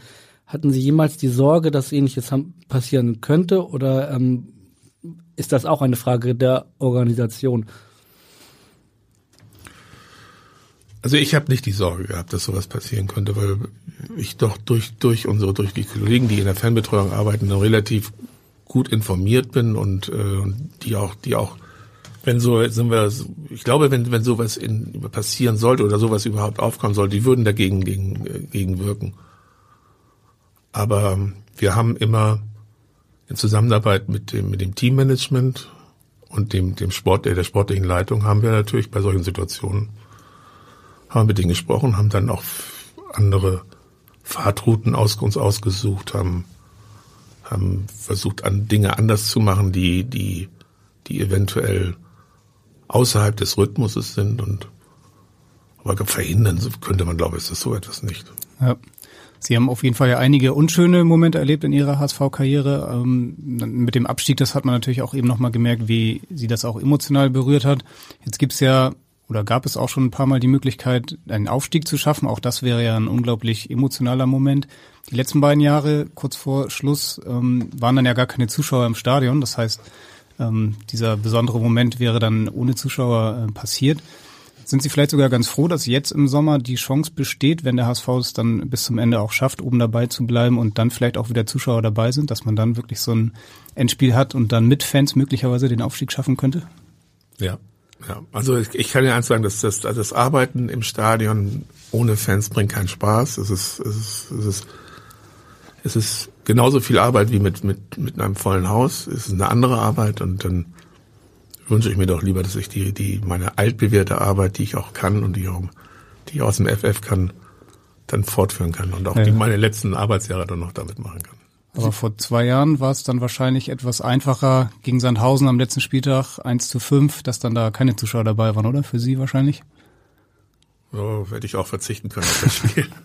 Hatten Sie jemals die Sorge, dass ähnliches passieren könnte oder ähm, ist das auch eine Frage der Organisation? Also ich habe nicht die Sorge gehabt, dass sowas passieren könnte, weil ich doch durch durch unsere durch die Kollegen, die in der Fernbetreuung arbeiten, relativ gut informiert bin und äh, die auch die auch wenn so sind wir, ich glaube, wenn wenn sowas in, passieren sollte oder sowas überhaupt aufkommen soll, die würden dagegen gegen, äh, gegen wirken. Aber wir haben immer in Zusammenarbeit mit dem mit dem Teammanagement und dem dem Sport der sportlichen Leitung haben wir natürlich bei solchen Situationen haben mit denen gesprochen, haben dann auch andere Fahrtrouten aus, uns ausgesucht, haben haben versucht, an Dinge anders zu machen, die die die eventuell außerhalb des Rhythmuses sind und aber verhindern könnte man, glaube ich, ist das so etwas nicht. Ja. Sie haben auf jeden Fall ja einige unschöne Momente erlebt in Ihrer HSV-Karriere. Ähm, mit dem Abstieg, das hat man natürlich auch eben nochmal gemerkt, wie Sie das auch emotional berührt hat. Jetzt gibt's ja oder gab es auch schon ein paar Mal die Möglichkeit, einen Aufstieg zu schaffen. Auch das wäre ja ein unglaublich emotionaler Moment. Die letzten beiden Jahre, kurz vor Schluss, ähm, waren dann ja gar keine Zuschauer im Stadion. Das heißt, ähm, dieser besondere Moment wäre dann ohne Zuschauer äh, passiert. Sind Sie vielleicht sogar ganz froh, dass jetzt im Sommer die Chance besteht, wenn der HSV es dann bis zum Ende auch schafft, oben dabei zu bleiben und dann vielleicht auch wieder Zuschauer dabei sind, dass man dann wirklich so ein Endspiel hat und dann mit Fans möglicherweise den Aufstieg schaffen könnte? Ja, ja. Also ich, ich kann ja eins sagen, dass das, das Arbeiten im Stadion ohne Fans bringt keinen Spaß. Es ist, es ist, es ist, es ist genauso viel Arbeit wie mit, mit, mit einem vollen Haus. Es ist eine andere Arbeit und dann wünsche ich mir doch lieber, dass ich die, die, meine altbewährte Arbeit, die ich auch kann und die, auch, die ich aus dem FF kann, dann fortführen kann und auch ja. die meine letzten Arbeitsjahre dann noch damit machen kann. Aber vor zwei Jahren war es dann wahrscheinlich etwas einfacher gegen Sandhausen am letzten Spieltag 1 zu 5, dass dann da keine Zuschauer dabei waren, oder? Für Sie wahrscheinlich? So werde ich auch verzichten können auf das Spiel.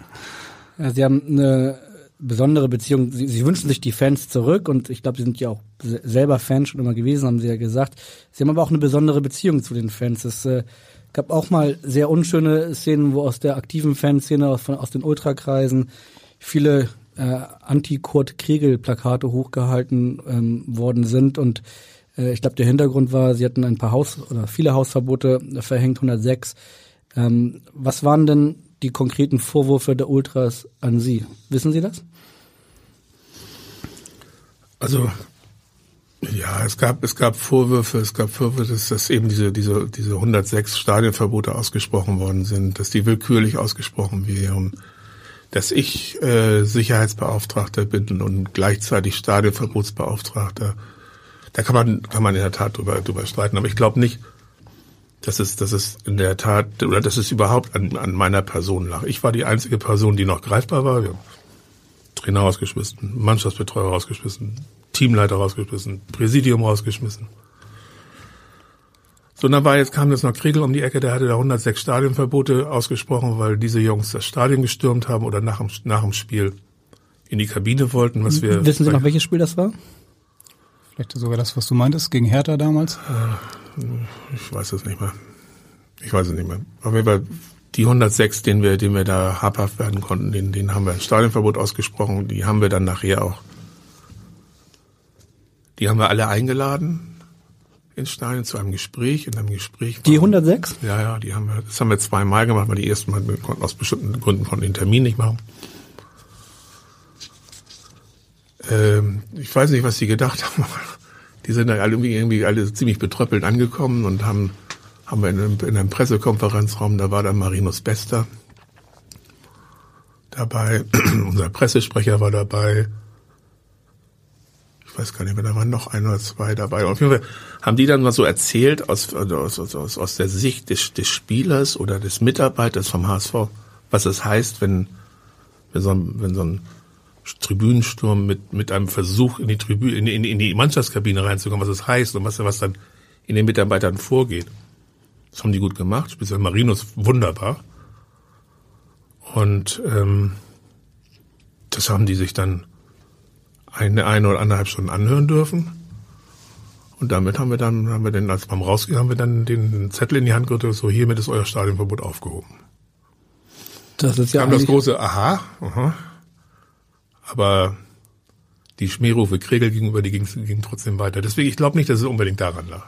Ja, Sie haben eine besondere Beziehung. Sie, sie wünschen sich die Fans zurück und ich glaube, Sie sind ja auch selber Fans schon immer gewesen, haben Sie ja gesagt. Sie haben aber auch eine besondere Beziehung zu den Fans. Es äh, gab auch mal sehr unschöne Szenen, wo aus der aktiven Fanszene, aus, aus den Ultrakreisen viele äh, Anti-Kurt-Kriegel-Plakate hochgehalten ähm, worden sind und äh, ich glaube, der Hintergrund war, sie hatten ein paar Haus- oder viele Hausverbote verhängt, 106. Ähm, was waren denn die konkreten Vorwürfe der Ultras an Sie? Wissen Sie das? Also ja, es gab es gab Vorwürfe, es gab Vorwürfe, dass, dass eben diese diese diese 106 Stadionverbote ausgesprochen worden sind, dass die willkürlich ausgesprochen wären, dass ich äh, Sicherheitsbeauftragter bin und gleichzeitig Stadionverbotsbeauftragter. Da kann man kann man in der Tat drüber drüber streiten, aber ich glaube nicht, dass es dass es in der Tat oder dass es überhaupt an, an meiner Person lag. Ich war die einzige Person, die noch greifbar war. Wir haben Trainer rausgeschmissen, Mannschaftsbetreuer rausgeschmissen, Teamleiter rausgeschmissen, Präsidium rausgeschmissen. So, dann war jetzt kam jetzt noch Kriegel um die Ecke, der hatte da 106 Stadionverbote ausgesprochen, weil diese Jungs das Stadion gestürmt haben oder nach dem, nach dem Spiel in die Kabine wollten, was wir. Wissen Sie noch, welches Spiel das war? Vielleicht sogar das, was du meintest, gegen Hertha damals? Ich weiß es nicht mehr. Ich weiß es nicht mehr. Auf jeden Fall die 106, den wir, den wir da habhaft werden konnten, den, den haben wir ein Stadionverbot ausgesprochen. Die haben wir dann nachher auch. Die haben wir alle eingeladen ins Stadion zu einem Gespräch. In einem Gespräch. Die 106? Ja, ja, die haben wir, das haben wir zweimal gemacht, weil die ersten Mal wir konnten aus bestimmten Gründen konnten den Termin nicht machen. Ähm, ich weiß nicht, was die gedacht haben. Die sind da alle irgendwie, irgendwie alle ziemlich betröppelt angekommen und haben, haben wir in einem, in einem Pressekonferenzraum, da war dann Marinus Bester dabei, unser Pressesprecher war dabei, ich weiß gar nicht mehr, da waren noch ein oder zwei dabei. Auf jeden Fall haben die dann mal so erzählt aus, aus, aus, aus der Sicht des, des Spielers oder des Mitarbeiters vom HSV, was es heißt, wenn, wenn so ein, wenn so ein Tribünensturm mit, mit einem Versuch in die Tribüne, in, in, in die Mannschaftskabine reinzukommen, was es heißt und was, was dann in den Mitarbeitern vorgeht. Das haben die gut gemacht, speziell Marinus wunderbar. Und ähm, das haben die sich dann eine, eine oder anderthalb Stunden anhören dürfen. Und damit haben wir dann, haben wir dann, als beim Rausgehen, haben wir dann den Zettel in die Hand gedrückt, so hiermit ist euer Stadionverbot aufgehoben. Das ist ja Kam das eigentlich- große Aha, aha. Aber die Schmährufe Kregel gegenüber, die gingen ging trotzdem weiter. Deswegen, ich glaube nicht, dass es unbedingt daran lag.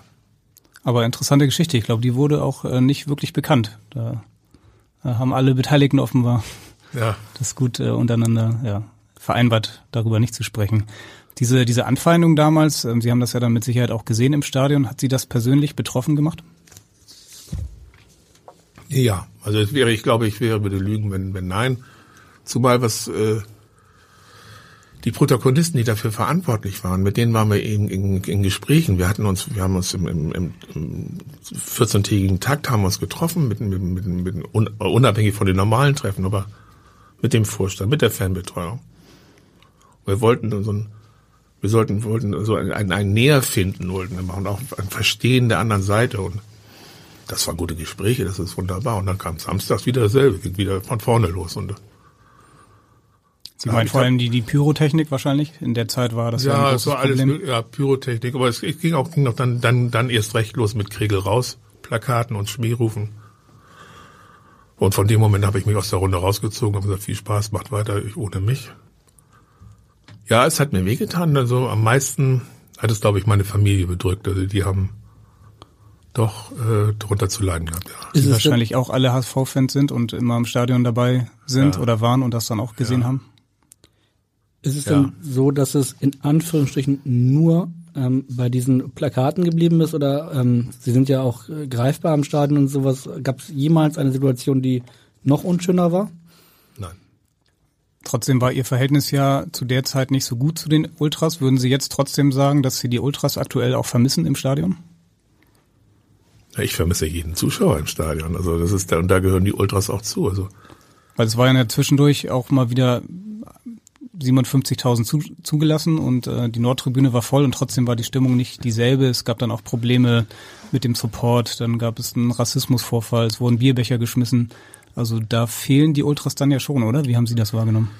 Aber interessante Geschichte. Ich glaube, die wurde auch äh, nicht wirklich bekannt. Da äh, haben alle Beteiligten offenbar Ja. das gut äh, untereinander ja, vereinbart, darüber nicht zu sprechen. Diese, diese Anfeindung damals, ähm, Sie haben das ja dann mit Sicherheit auch gesehen im Stadion, hat Sie das persönlich betroffen gemacht? Ja, also es wäre, ich glaube, ich wäre würde lügen, wenn, wenn nein. Zumal was äh, die Protagonisten, die dafür verantwortlich waren, mit denen waren wir in, in, in Gesprächen. Wir hatten uns, wir haben uns im, im, im, im 14-tägigen Takt haben uns getroffen, mit, mit, mit, mit, un, unabhängig von den normalen Treffen, aber mit dem Vorstand, mit der Fanbetreuung. Wir wollten so ein, wir sollten, wollten so ein, ein, ein Näher finden, wollten wir machen, auch ein Verstehen der anderen Seite und das waren gute Gespräche, das ist wunderbar. Und dann kam samstags wieder dasselbe, ging wieder von vorne los. Und Sie meinen vor allem die, die Pyrotechnik wahrscheinlich? In der Zeit war das ja, ein ja, großes es war alles, Problem. ja, Pyrotechnik, aber es ging auch, ging auch dann, dann, dann erst recht los mit Kregel raus, Plakaten und Schmährufen. Und von dem Moment habe ich mich aus der Runde rausgezogen und gesagt, viel Spaß, macht weiter, ich ohne mich. Ja, es hat mir wehgetan, also am meisten hat es, glaube ich, meine Familie bedrückt. Also die haben doch äh, drunter zu leiden gehabt, ja. Ist Die wahrscheinlich auch alle HSV-Fans sind und immer im Stadion dabei sind Ja. oder waren und das dann auch gesehen Ja. haben. Ist es Ja. denn so, dass es in Anführungsstrichen nur ähm, bei diesen Plakaten geblieben ist oder ähm, sie sind ja auch äh, greifbar am Stadion und sowas. Gab es jemals eine Situation, die noch unschöner war? Nein. Trotzdem war Ihr Verhältnis ja zu der Zeit nicht so gut zu den Ultras. Würden Sie jetzt trotzdem sagen, dass Sie die Ultras aktuell auch vermissen im Stadion? Ich vermisse jeden Zuschauer im Stadion. Also das ist da, und da gehören die Ultras auch zu. Also Weil es war ja zwischendurch auch mal wieder 57.000 zu, zugelassen und äh, die Nordtribüne war voll und trotzdem war die Stimmung nicht dieselbe. Es gab dann auch Probleme mit dem Support, dann gab es einen Rassismusvorfall, es wurden Bierbecher geschmissen. Also da fehlen die Ultras dann ja schon, oder? Wie haben Sie das wahrgenommen?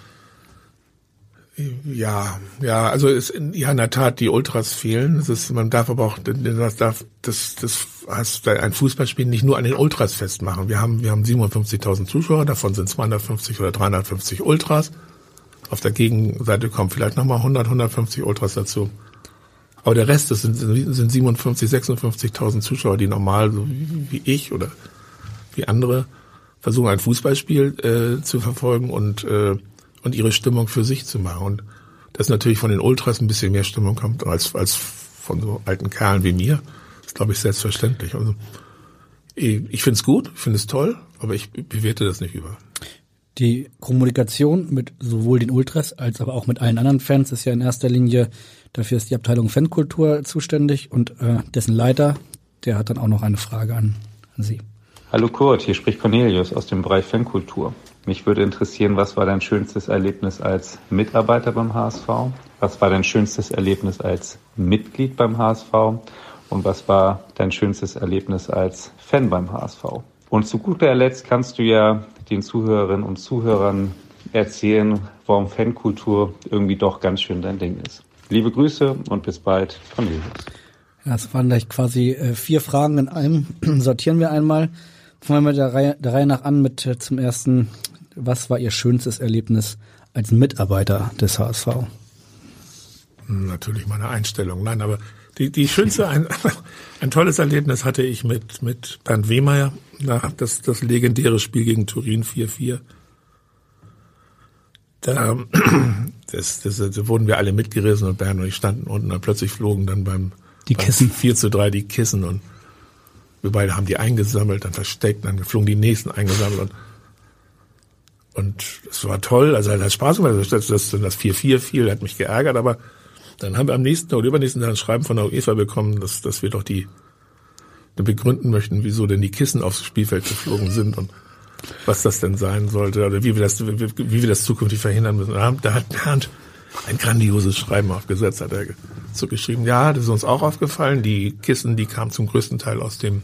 Ja, ja, also es, ja, in der Tat, die Ultras fehlen. Das ist, man darf aber auch, das darf, das, das heißt, ein Fußballspiel nicht nur an den Ultras festmachen. Wir haben, wir haben 57.000 Zuschauer, davon sind 250 oder 350 Ultras. Auf der Gegenseite kommen vielleicht nochmal 100, 150 Ultras dazu. Aber der Rest, das sind, sind 57, 56.000 Zuschauer, die normal, so wie, ich oder wie andere, versuchen ein Fußballspiel äh, zu verfolgen und, äh, und ihre Stimmung für sich zu machen. Und dass natürlich von den Ultras ein bisschen mehr Stimmung kommt als, als von so alten Kerlen wie mir, ist, glaube ich, selbstverständlich. Also, ich finde es gut, ich finde es toll, aber ich bewerte das nicht über. Die Kommunikation mit sowohl den Ultras als aber auch mit allen anderen Fans ist ja in erster Linie, dafür ist die Abteilung Fankultur zuständig und äh, dessen Leiter, der hat dann auch noch eine Frage an, an Sie. Hallo Kurt, hier spricht Cornelius aus dem Bereich Fankultur. Mich würde interessieren, was war dein schönstes Erlebnis als Mitarbeiter beim HSV? Was war dein schönstes Erlebnis als Mitglied beim HSV? Und was war dein schönstes Erlebnis als Fan beim HSV? Und zu guter Letzt kannst du ja den Zuhörerinnen und Zuhörern erzählen, warum Fankultur irgendwie doch ganz schön dein Ding ist. Liebe Grüße und bis bald, Cornelius. Ja, es waren gleich quasi äh, vier Fragen in einem. Sortieren wir einmal. Fangen wir der Reihe, der Reihe nach an mit äh, zum ersten, was war Ihr schönstes Erlebnis als Mitarbeiter des HSV? Natürlich meine Einstellung. Nein, aber die, die schönste, ein, ein tolles Erlebnis hatte ich mit, mit Bernd Wehmeier, das, das legendäre Spiel gegen Turin 4-4. Da, das, das, da wurden wir alle mitgerissen und Bernd und ich standen unten und plötzlich flogen dann beim, die Kissen. Beim 4 zu 3 die Kissen und wir beide haben die eingesammelt, dann versteckt, dann flogen die nächsten eingesammelt und und es war toll, also hat Spaß gemacht, dass das, das 4-4 fiel, hat mich geärgert, aber dann haben wir am nächsten oder übernächsten Tag ein Schreiben von der UEFA bekommen, dass, dass wir doch die begründen möchten, wieso denn die Kissen aufs Spielfeld geflogen sind und was das denn sein sollte oder wie wir das, wie, wir das zukünftig verhindern müssen. Da hat Bernd ein grandioses Schreiben aufgesetzt, hat er so geschrieben. Ja, das ist uns auch aufgefallen. Die Kissen, die kamen zum größten Teil aus dem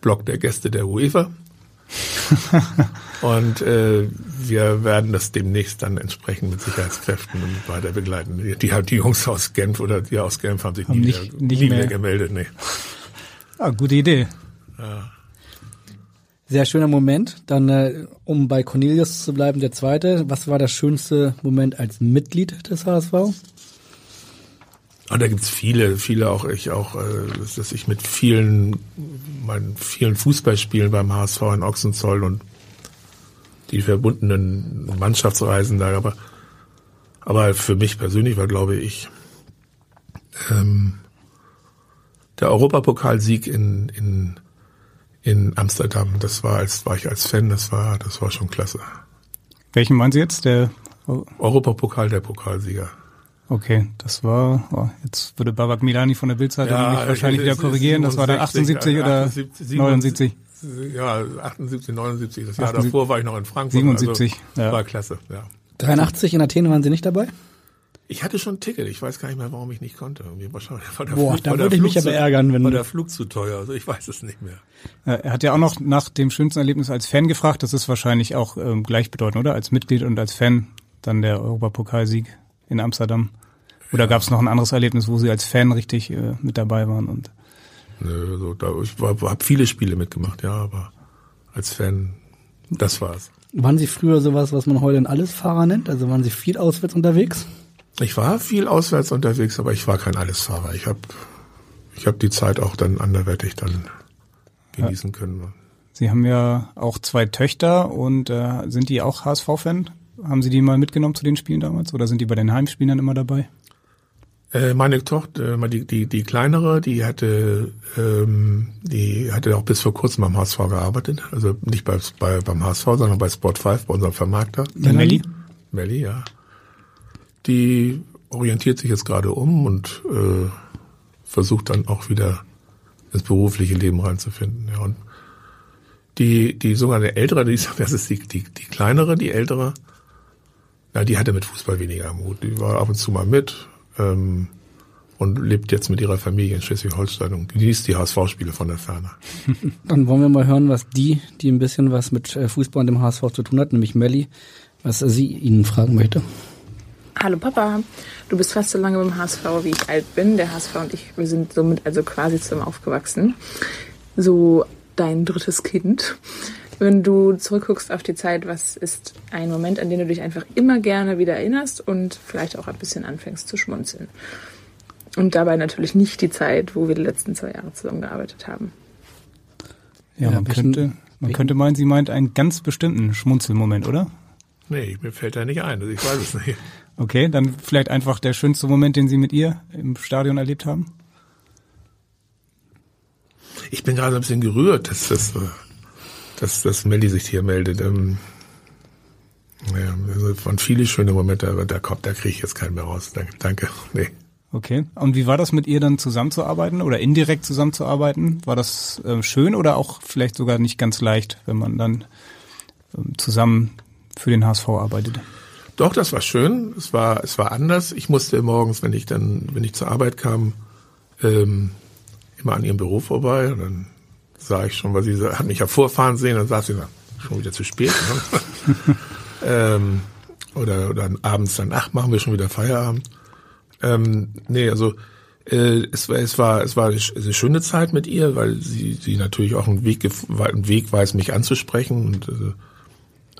Blog der Gäste der UEFA. und äh, wir werden das demnächst dann entsprechend mit Sicherheitskräften weiter begleiten. Die, die, die Jungs aus Genf oder die aus Genf haben sich haben nie, nicht, wieder, nie mehr. mehr gemeldet. Nee. Ah, gute Idee. Ja. Sehr schöner Moment. Dann, äh, um bei Cornelius zu bleiben, der zweite. Was war der schönste Moment als Mitglied des HSV? Und da gibt's viele, viele auch ich auch, äh, dass ich mit vielen, meinen vielen Fußballspielen beim HSV in Ochsenzoll und die verbundenen Mannschaftsreisen da, aber aber für mich persönlich war, glaube ich, ähm, der Europapokalsieg in, in, in Amsterdam, das war als, war ich als Fan, das war, das war schon klasse. Welchen meinen Sie jetzt? Der Europapokal, der Pokalsieger. Okay, das war, oh, jetzt würde Babak Milani von der Bildzeitung ja, mich wahrscheinlich wieder korrigieren, das war dann 78 oder 78, 79? Ja, 78, 79, das Jahr 78, davor war ich noch in Frankfurt. 77, also, ja. War klasse, ja. 83 in Athen waren Sie nicht dabei? Ich hatte schon ein Ticket, ich weiß gar nicht mehr, warum ich nicht konnte. Irgendwie wahrscheinlich war der Boah, Flug, da würde ich mich aber ärgern, wenn... War der Flug zu teuer, also ich weiß es nicht mehr. Er hat ja auch noch nach dem schönsten Erlebnis als Fan gefragt, das ist wahrscheinlich auch ähm, gleichbedeutend, oder? Als Mitglied und als Fan dann der Europapokalsieg in Amsterdam. Oder ja. gab es noch ein anderes Erlebnis, wo Sie als Fan richtig äh, mit dabei waren? Und Nö, also da, ich habe viele Spiele mitgemacht, ja, aber als Fan, das war's. Waren Sie früher sowas, was man heute ein Allesfahrer nennt? Also waren Sie viel auswärts unterwegs? Ich war viel auswärts unterwegs, aber ich war kein Allesfahrer. Ich habe ich hab die Zeit auch dann anderweitig dann genießen können. Sie haben ja auch zwei Töchter und äh, sind die auch HSV-Fan? Haben Sie die mal mitgenommen zu den Spielen damals oder sind die bei den Heimspielen dann immer dabei? Äh, meine Tochter, äh, die, die, die kleinere, die hatte, ähm, die hatte auch bis vor kurzem beim HSV gearbeitet. Also nicht bei, bei beim HSV, sondern bei Sport 5, bei unserem Vermarkter. Melli? Melli, ja. Die orientiert sich jetzt gerade um und äh, versucht dann auch wieder ins berufliche Leben reinzufinden. Ja, und die, die sogenannte ältere, die, das ist die, die, die kleinere, die ältere, ja, die hatte mit Fußball weniger am Hut. Die war ab und zu mal mit, ähm, und lebt jetzt mit ihrer Familie in Schleswig-Holstein und genießt die HSV-Spiele von der Ferne. Dann wollen wir mal hören, was die, die ein bisschen was mit äh, Fußball und dem HSV zu tun hat, nämlich Melli, was sie Ihnen fragen möchte. Hallo Papa, du bist fast so lange beim HSV, wie ich alt bin. Der HSV und ich, wir sind somit also quasi zusammen aufgewachsen. So dein drittes Kind. Wenn du zurückguckst auf die Zeit, was ist ein Moment, an den du dich einfach immer gerne wieder erinnerst und vielleicht auch ein bisschen anfängst zu schmunzeln? Und dabei natürlich nicht die Zeit, wo wir die letzten zwei Jahre zusammengearbeitet haben. Ja, man, könnte, man könnte meinen, sie meint einen ganz bestimmten Schmunzelmoment, oder? Nee, mir fällt da nicht ein. Also ich weiß es nicht. Okay, dann vielleicht einfach der schönste Moment, den Sie mit ihr im Stadion erlebt haben? Ich bin gerade ein bisschen gerührt, dass, dass, dass, dass Melli sich hier meldet. Ähm, ja, es waren viele schöne Momente, aber da kommt, da kriege ich jetzt keinen mehr raus. Danke, danke. Nee. Okay. Und wie war das mit ihr dann zusammenzuarbeiten oder indirekt zusammenzuarbeiten? War das äh, schön oder auch vielleicht sogar nicht ganz leicht, wenn man dann ähm, zusammen für den HSV arbeitet? Doch, das war schön. Es war, es war anders. Ich musste morgens, wenn ich dann, wenn ich zur Arbeit kam, ähm, immer an ihrem Büro vorbei und dann sah ich schon, weil sie hat mich ja vorfahren sehen, dann saß sie dann schon wieder zu spät. Ne? ähm, oder, oder abends dann, ach, machen wir schon wieder Feierabend. Ähm, nee, also äh, es war es war es war eine schöne Zeit mit ihr, weil sie sie natürlich auch einen Weg einen Weg weiß, mich anzusprechen und äh,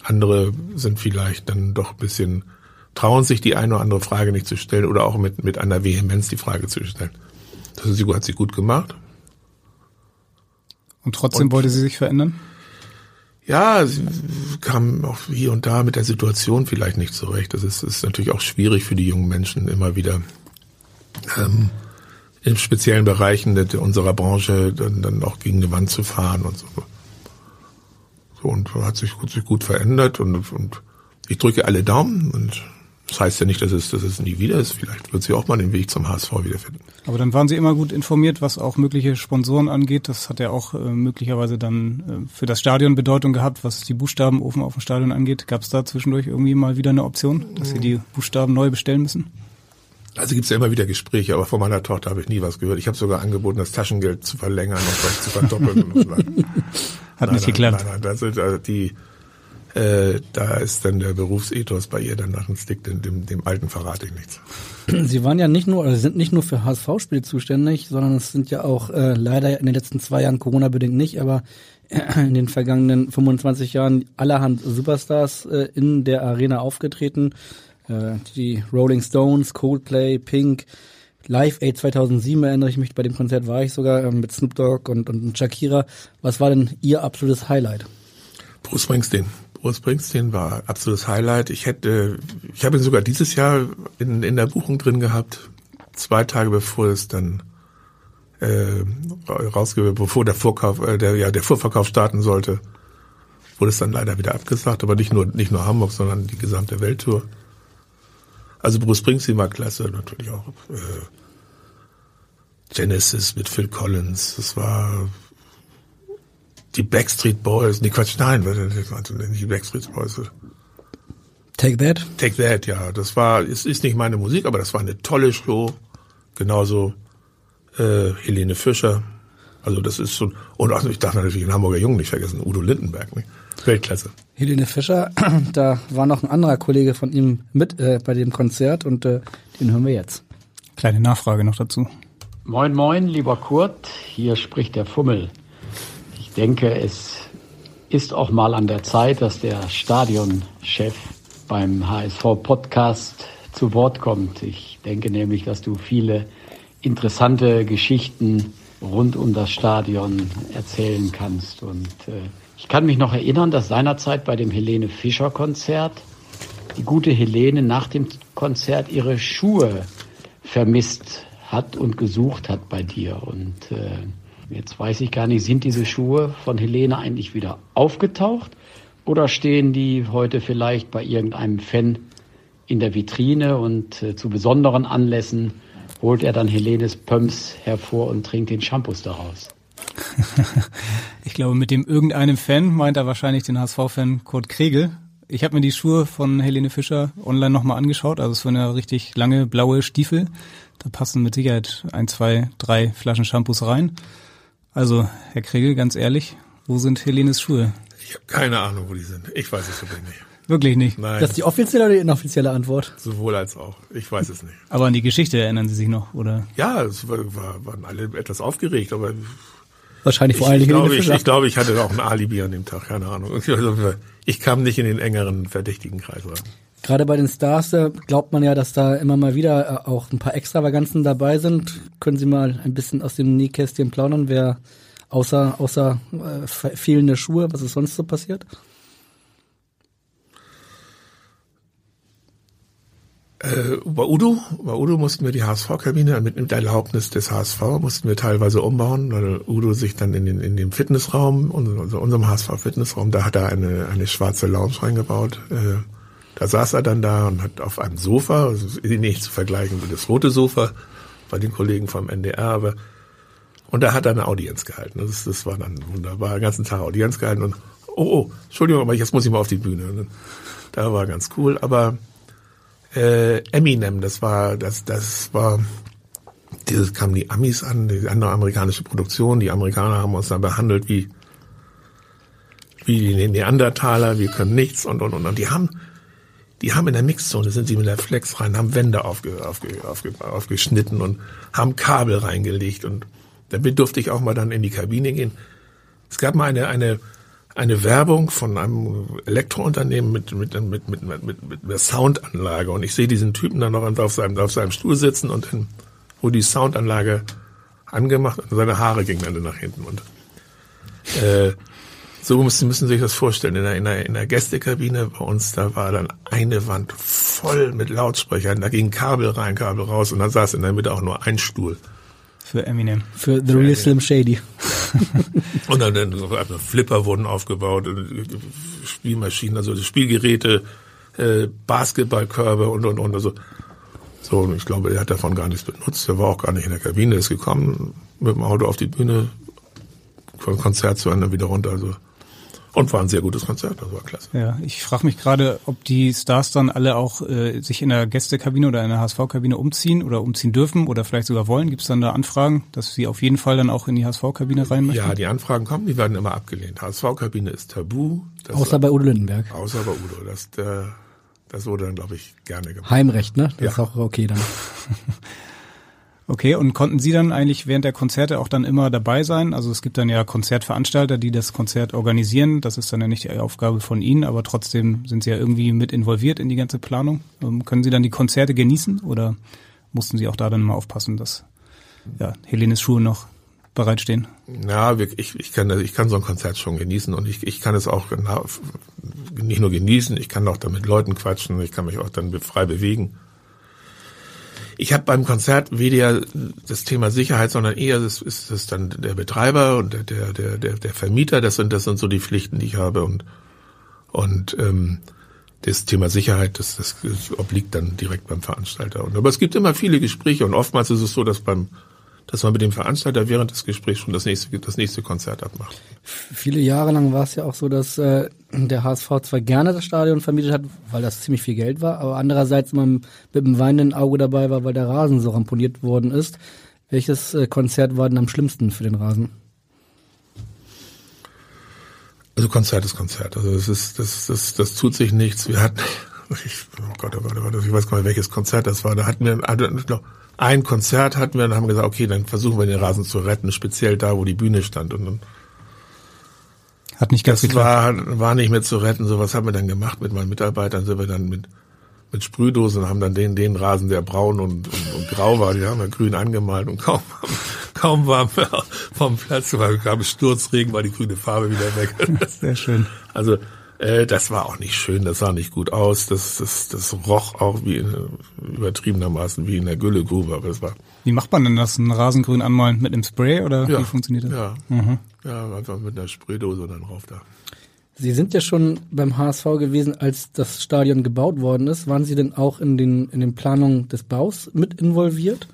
andere sind vielleicht dann doch ein bisschen trauen sich die eine oder andere Frage nicht zu stellen oder auch mit mit einer Vehemenz die Frage zu stellen. Das sie, hat sie gut gemacht. Und trotzdem und, wollte sie sich verändern? Ja, sie kam auch hier und da mit der Situation vielleicht nicht zurecht. Das ist, ist natürlich auch schwierig für die jungen Menschen immer wieder ähm, in speziellen Bereichen unserer Branche dann, dann auch gegen die Wand zu fahren und so. So und hat sich, hat sich gut verändert und, und ich drücke alle Daumen und das heißt ja nicht, dass es, dass es nie wieder ist. Vielleicht wird sie auch mal den Weg zum HSV wiederfinden. Aber dann waren Sie immer gut informiert, was auch mögliche Sponsoren angeht. Das hat ja auch äh, möglicherweise dann äh, für das Stadion Bedeutung gehabt, was die Buchstaben oben auf dem Stadion angeht. Gab es da zwischendurch irgendwie mal wieder eine Option, dass Sie die Buchstaben neu bestellen müssen? Also gibt es ja immer wieder Gespräche, aber von meiner Tochter habe ich nie was gehört. Ich habe sogar angeboten, das Taschengeld zu verlängern und vielleicht zu verdoppeln. Hat nicht geklappt. Nein, nein, das sind also die äh, da ist dann der Berufsethos bei ihr dann nach dem Stick, dem, dem, dem Alten verrate ich nichts. Sie waren ja nicht nur, oder sind nicht nur für HSV-Spiele zuständig, sondern es sind ja auch äh, leider in den letzten zwei Jahren Corona-bedingt nicht, aber in den vergangenen 25 Jahren allerhand Superstars äh, in der Arena aufgetreten. Äh, die Rolling Stones, Coldplay, Pink, Live Aid 2007 erinnere ich mich, bei dem Konzert war ich sogar äh, mit Snoop Dogg und, und Shakira. Was war denn Ihr absolutes Highlight? Bruce Springsteen. Bruce Springsteen war absolutes Highlight. Ich hätte, ich habe ihn sogar dieses Jahr in, in der Buchung drin gehabt, zwei Tage bevor es dann äh, rausgegeben, bevor der Vorkauf, äh, der ja der Vorverkauf starten sollte, wurde es dann leider wieder abgesagt. Aber nicht nur nicht nur Hamburg, sondern die gesamte Welttour. Also Bruce Springsteen war klasse, natürlich auch äh, Genesis mit Phil Collins. Das war die Backstreet Boys, nee Quatsch, nein, nicht die Backstreet Boys. Take That? Take That, ja. Das war, es ist nicht meine Musik, aber das war eine tolle Show. Genauso äh, Helene Fischer. Also das ist schon, und auch, ich darf natürlich den Hamburger Jungen nicht vergessen, Udo Lindenberg. Ne? Weltklasse. Helene Fischer, da war noch ein anderer Kollege von ihm mit äh, bei dem Konzert und äh, den hören wir jetzt. Kleine Nachfrage noch dazu. Moin, moin, lieber Kurt, hier spricht der Fummel denke, es ist auch mal an der Zeit, dass der Stadionchef beim HSV-Podcast zu Wort kommt. Ich denke nämlich, dass du viele interessante Geschichten rund um das Stadion erzählen kannst. Und äh, ich kann mich noch erinnern, dass seinerzeit bei dem Helene Fischer Konzert die gute Helene nach dem Konzert ihre Schuhe vermisst hat und gesucht hat bei dir. Und äh, Jetzt weiß ich gar nicht, sind diese Schuhe von Helene eigentlich wieder aufgetaucht oder stehen die heute vielleicht bei irgendeinem Fan in der Vitrine und äh, zu besonderen Anlässen holt er dann Helenes Pumps hervor und trinkt den Shampoos daraus? ich glaube, mit dem irgendeinem Fan meint er wahrscheinlich den HSV-Fan Kurt Kregel. Ich habe mir die Schuhe von Helene Fischer online nochmal angeschaut. Also es waren ja richtig lange blaue Stiefel. Da passen mit Sicherheit ein, zwei, drei Flaschen Shampoos rein. Also, Herr Kregel, ganz ehrlich, wo sind Helenes Schuhe? Ich habe keine Ahnung, wo die sind. Ich weiß es wirklich nicht. Wirklich nicht? Nein. Das ist die offizielle oder die inoffizielle Antwort? Sowohl als auch. Ich weiß es nicht. Aber an die Geschichte erinnern Sie sich noch, oder? Ja, es war, war, waren alle etwas aufgeregt, aber Wahrscheinlich vor ich, allen ich Dingen glaube, Helene ich, ich glaube, ich hatte auch ein Alibi an dem Tag, keine Ahnung. Ich kam nicht in den engeren verdächtigen Kreis rein. Gerade bei den Stars glaubt man ja, dass da immer mal wieder äh, auch ein paar Extravaganzen dabei sind. Können Sie mal ein bisschen aus dem Nähkästchen plaudern, wer außer außer äh, fe- fehlende Schuhe, was ist sonst so passiert? Äh, bei Udo, bei Udo mussten wir die HSV-Kabine mit, mit Erlaubnis des HSV mussten wir teilweise umbauen, weil Udo sich dann in den, in den Fitnessraum, also unserem HSV-Fitnessraum, da hat er eine, eine schwarze Lounge reingebaut. Äh, da saß er dann da und hat auf einem Sofa, also ist nicht zu vergleichen mit das rote Sofa bei den Kollegen vom NDR, aber und da hat er eine Audienz gehalten. Das, das war dann wunderbar, den ganzen Tag Audienz gehalten und oh, oh, Entschuldigung, aber jetzt muss ich mal auf die Bühne. Da war ganz cool, aber äh, Eminem, das war, das, das war, dieses kamen die Amis an, die andere amerikanische Produktion, die Amerikaner haben uns dann behandelt wie, wie die Neandertaler, wir können nichts und, und, und, und die haben, die haben in der Mixzone, sind sie mit der Flex rein, haben Wände aufge, aufge, aufge, aufgeschnitten und haben Kabel reingelegt. Und damit durfte ich auch mal dann in die Kabine gehen. Es gab mal eine, eine, eine Werbung von einem Elektrounternehmen mit, mit, mit, mit, mit, mit, mit einer Soundanlage und ich sehe diesen Typen dann noch auf seinem, auf seinem Stuhl sitzen und dann wurde die Soundanlage angemacht und seine Haare gingen dann nach hinten und äh, so müssen, müssen Sie sich das vorstellen. In der, in, der, in der Gästekabine bei uns, da war dann eine Wand voll mit Lautsprechern. Da ging Kabel rein, Kabel raus und dann saß in der Mitte auch nur ein Stuhl. Für Eminem. Für The Real Slim Shady. Und dann, dann so Flipper wurden aufgebaut, äh, Spielmaschinen, also Spielgeräte, äh, Basketballkörbe und und und. Also so, und ich glaube, er hat davon gar nichts benutzt. Er war auch gar nicht in der Kabine, er ist gekommen mit dem Auto auf die Bühne, von Konzert zu Ende wieder runter. Also und war ein sehr gutes Konzert, das war klasse. Ja, ich frage mich gerade, ob die Stars dann alle auch äh, sich in der Gästekabine oder in der HSV-Kabine umziehen oder umziehen dürfen oder vielleicht sogar wollen. Gibt es dann da Anfragen, dass sie auf jeden Fall dann auch in die HSV-Kabine rein möchten? Ja, die Anfragen kommen, die werden immer abgelehnt. HSV-Kabine ist tabu. Das Außer bei Udo Lindenberg. Außer bei Udo. Das, der, das wurde dann, glaube ich, gerne gemacht. Heimrecht, ne? Das Ja. ist auch okay dann. Okay, und konnten Sie dann eigentlich während der Konzerte auch dann immer dabei sein? Also es gibt dann ja Konzertveranstalter, die das Konzert organisieren. Das ist dann ja nicht die Aufgabe von Ihnen, aber trotzdem sind Sie ja irgendwie mit involviert in die ganze Planung. Ähm, können Sie dann die Konzerte genießen oder mussten Sie auch da dann mal aufpassen, dass ja, Helenes Schuhe noch bereitstehen? Ja, ich, ich, kann, das- ich kann so ein Konzert schon genießen und ich, ich kann es auch nicht nur genießen, ich kann auch dann mit Leuten quatschen, ich kann mich auch dann frei bewegen. Ich habe beim Konzert weniger das Thema Sicherheit, sondern eher das ist das dann der Betreiber und der der der der, der Vermieter. Das sind das sind so die Pflichten, die ich habe und und ähm, das Thema Sicherheit, das, das obliegt dann direkt beim Veranstalter. Und, aber es gibt immer viele Gespräche und oftmals ist es so, dass beim dass man mit dem Veranstalter während des Gesprächs schon das nächste das nächste Konzert abmacht. Viele Jahre lang war es ja auch so, dass äh, der HSV zwar gerne das Stadion vermietet hat, weil das ziemlich viel Geld war, aber andererseits immer mit einem weinenden Auge dabei war, weil der Rasen so ramponiert worden ist. Welches äh, Konzert war denn am schlimmsten für den Rasen? Also Konzert ist Konzert. Also es ist das das das tut sich nichts. Wir hatten ich, oh Gott, oh Gott, oh Gott, ich weiß gar nicht welches Konzert das war. Da hatten wir also, ich glaub, ein Konzert hatten wir und haben gesagt, okay, dann versuchen wir den Rasen zu retten, speziell da, wo die Bühne stand und dann Hat nicht ganz Das geklappt. war, war nicht mehr zu retten. So was haben wir dann gemacht mit meinen Mitarbeitern. Sind wir dann mit, mit Sprühdosen haben dann den, den Rasen, der braun und, und, und grau war, die haben wir grün angemalt und kaum, kaum waren wir vom Platz, gab es Sturzregen, war die grüne Farbe wieder weg. Sehr schön. Also, äh, das war auch nicht schön, das sah nicht gut aus. Das, das, das roch auch wie in, übertriebenermaßen wie in der Güllegrube, aber es war, Wie macht man denn das? Einen Rasengrün anmalen mit einem Spray oder Ja, wie funktioniert das? ja. Mhm. ja, einfach mit einer Spraydose dann rauf da. Sie sind ja schon beim HSV gewesen, als das Stadion gebaut worden ist. Waren Sie denn auch in den, in den Planungen des Baus mit involviert?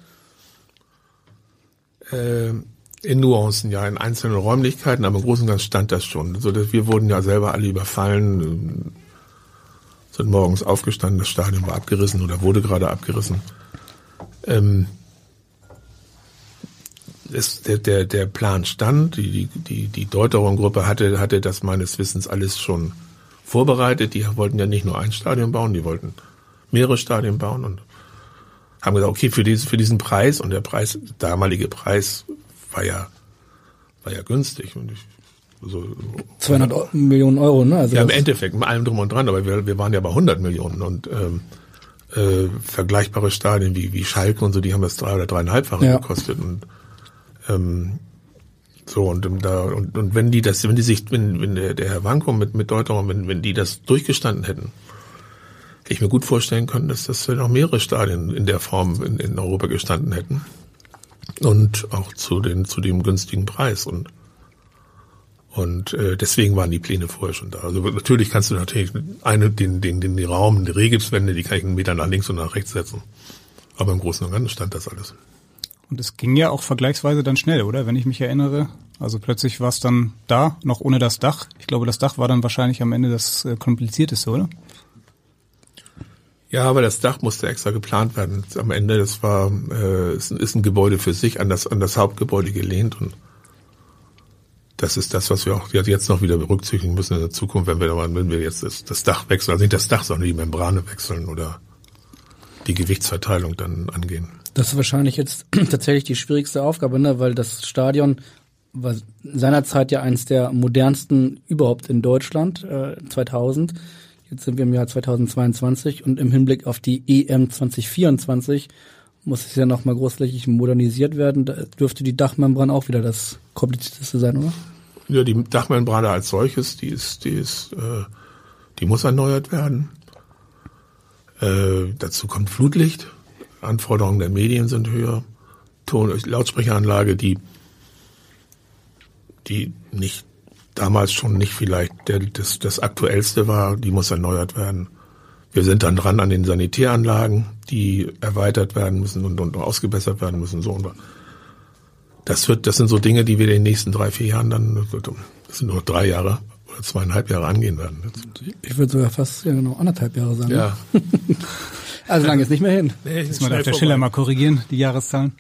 äh, in Nuancen, ja, in einzelnen Räumlichkeiten, aber im Großen und Ganzen stand das schon. So, dass wir wurden ja selber alle überfallen, ähm, sind morgens aufgestanden, das Stadion war abgerissen oder wurde gerade abgerissen. Ähm, es, der, der, der Plan stand, die, die, die, Deuteron-Gruppe hatte, hatte das meines Wissens alles schon vorbereitet. Die wollten ja nicht nur ein Stadion bauen, die wollten mehrere Stadien bauen und haben gesagt, okay, für diesen, für diesen Preis, und der Preis, damalige Preis war ja, war ja günstig. Und ich, so, 200 Millionen Euro, ne? Also ja, im Endeffekt, mit allem drum und dran, aber wir, wir waren ja bei 100 Millionen und ähm, äh, vergleichbare Stadien wie, wie Schalke und so, die haben das drei oder dreieinhalbfache ja. gekostet und ähm, so und ähm, da und, und wenn die das, wenn die sich, wenn, wenn der, der Herr Wanko mit mit Deutschland, wenn wenn die das durchgestanden hätten, hätte ich mir gut vorstellen können, dass das noch mehrere Stadien in der Form in, in Europa gestanden hätten und auch zu den zu dem günstigen Preis und und äh, deswegen waren die Pläne vorher schon da. Also natürlich kannst du natürlich eine, den, den, den, den Raum, die Rehgipswände, die kann ich einen Meter nach links und nach rechts setzen. Aber im Großen und Ganzen stand das alles. Und es ging ja auch vergleichsweise dann schnell, oder? Wenn ich mich erinnere. Also plötzlich war es dann da, noch ohne das Dach. Ich glaube, das Dach war dann wahrscheinlich am Ende das äh, komplizierteste, oder? Ja, aber das Dach musste extra geplant werden. Am Ende, das war, äh, ist, ein Gebäude für sich an das, an das Hauptgebäude gelehnt und das ist das, was wir auch jetzt noch wieder berücksichtigen müssen in der Zukunft, wenn wir, wenn wir jetzt das, das Dach wechseln, also nicht das Dach, sondern die Membrane wechseln oder die Gewichtsverteilung dann angehen. Das ist wahrscheinlich jetzt tatsächlich die schwierigste Aufgabe, ne? weil das Stadion war seinerzeit ja eines der modernsten überhaupt in Deutschland, äh, 2000. Jetzt sind wir im Jahr 2022 und im Hinblick auf die EM 2024 muss es ja nochmal großflächig modernisiert werden. Da dürfte die Dachmembran auch wieder das komplizierteste sein, oder? Ja, die Dachmembrane als solches, die ist, die ist, äh, die muss erneuert werden. Äh, dazu kommt Flutlicht. Anforderungen der Medien sind höher. Ton, Lautsprecheranlage, die, die nicht damals schon nicht vielleicht der, das, das aktuellste war, die muss erneuert werden. Wir sind dann dran an den Sanitäranlagen, die erweitert werden müssen und, und ausgebessert werden müssen. So. Und das wird, das sind so Dinge, die wir in den nächsten drei, vier Jahren dann, das sind nur drei Jahre oder zweieinhalb Jahre angehen werden. Ich würde sogar fast ja genau anderthalb Jahre sagen. Ja. also lange ist nicht mehr hin. Nee, Jetzt mal auf der Schiller mal korrigieren, die Jahreszahlen.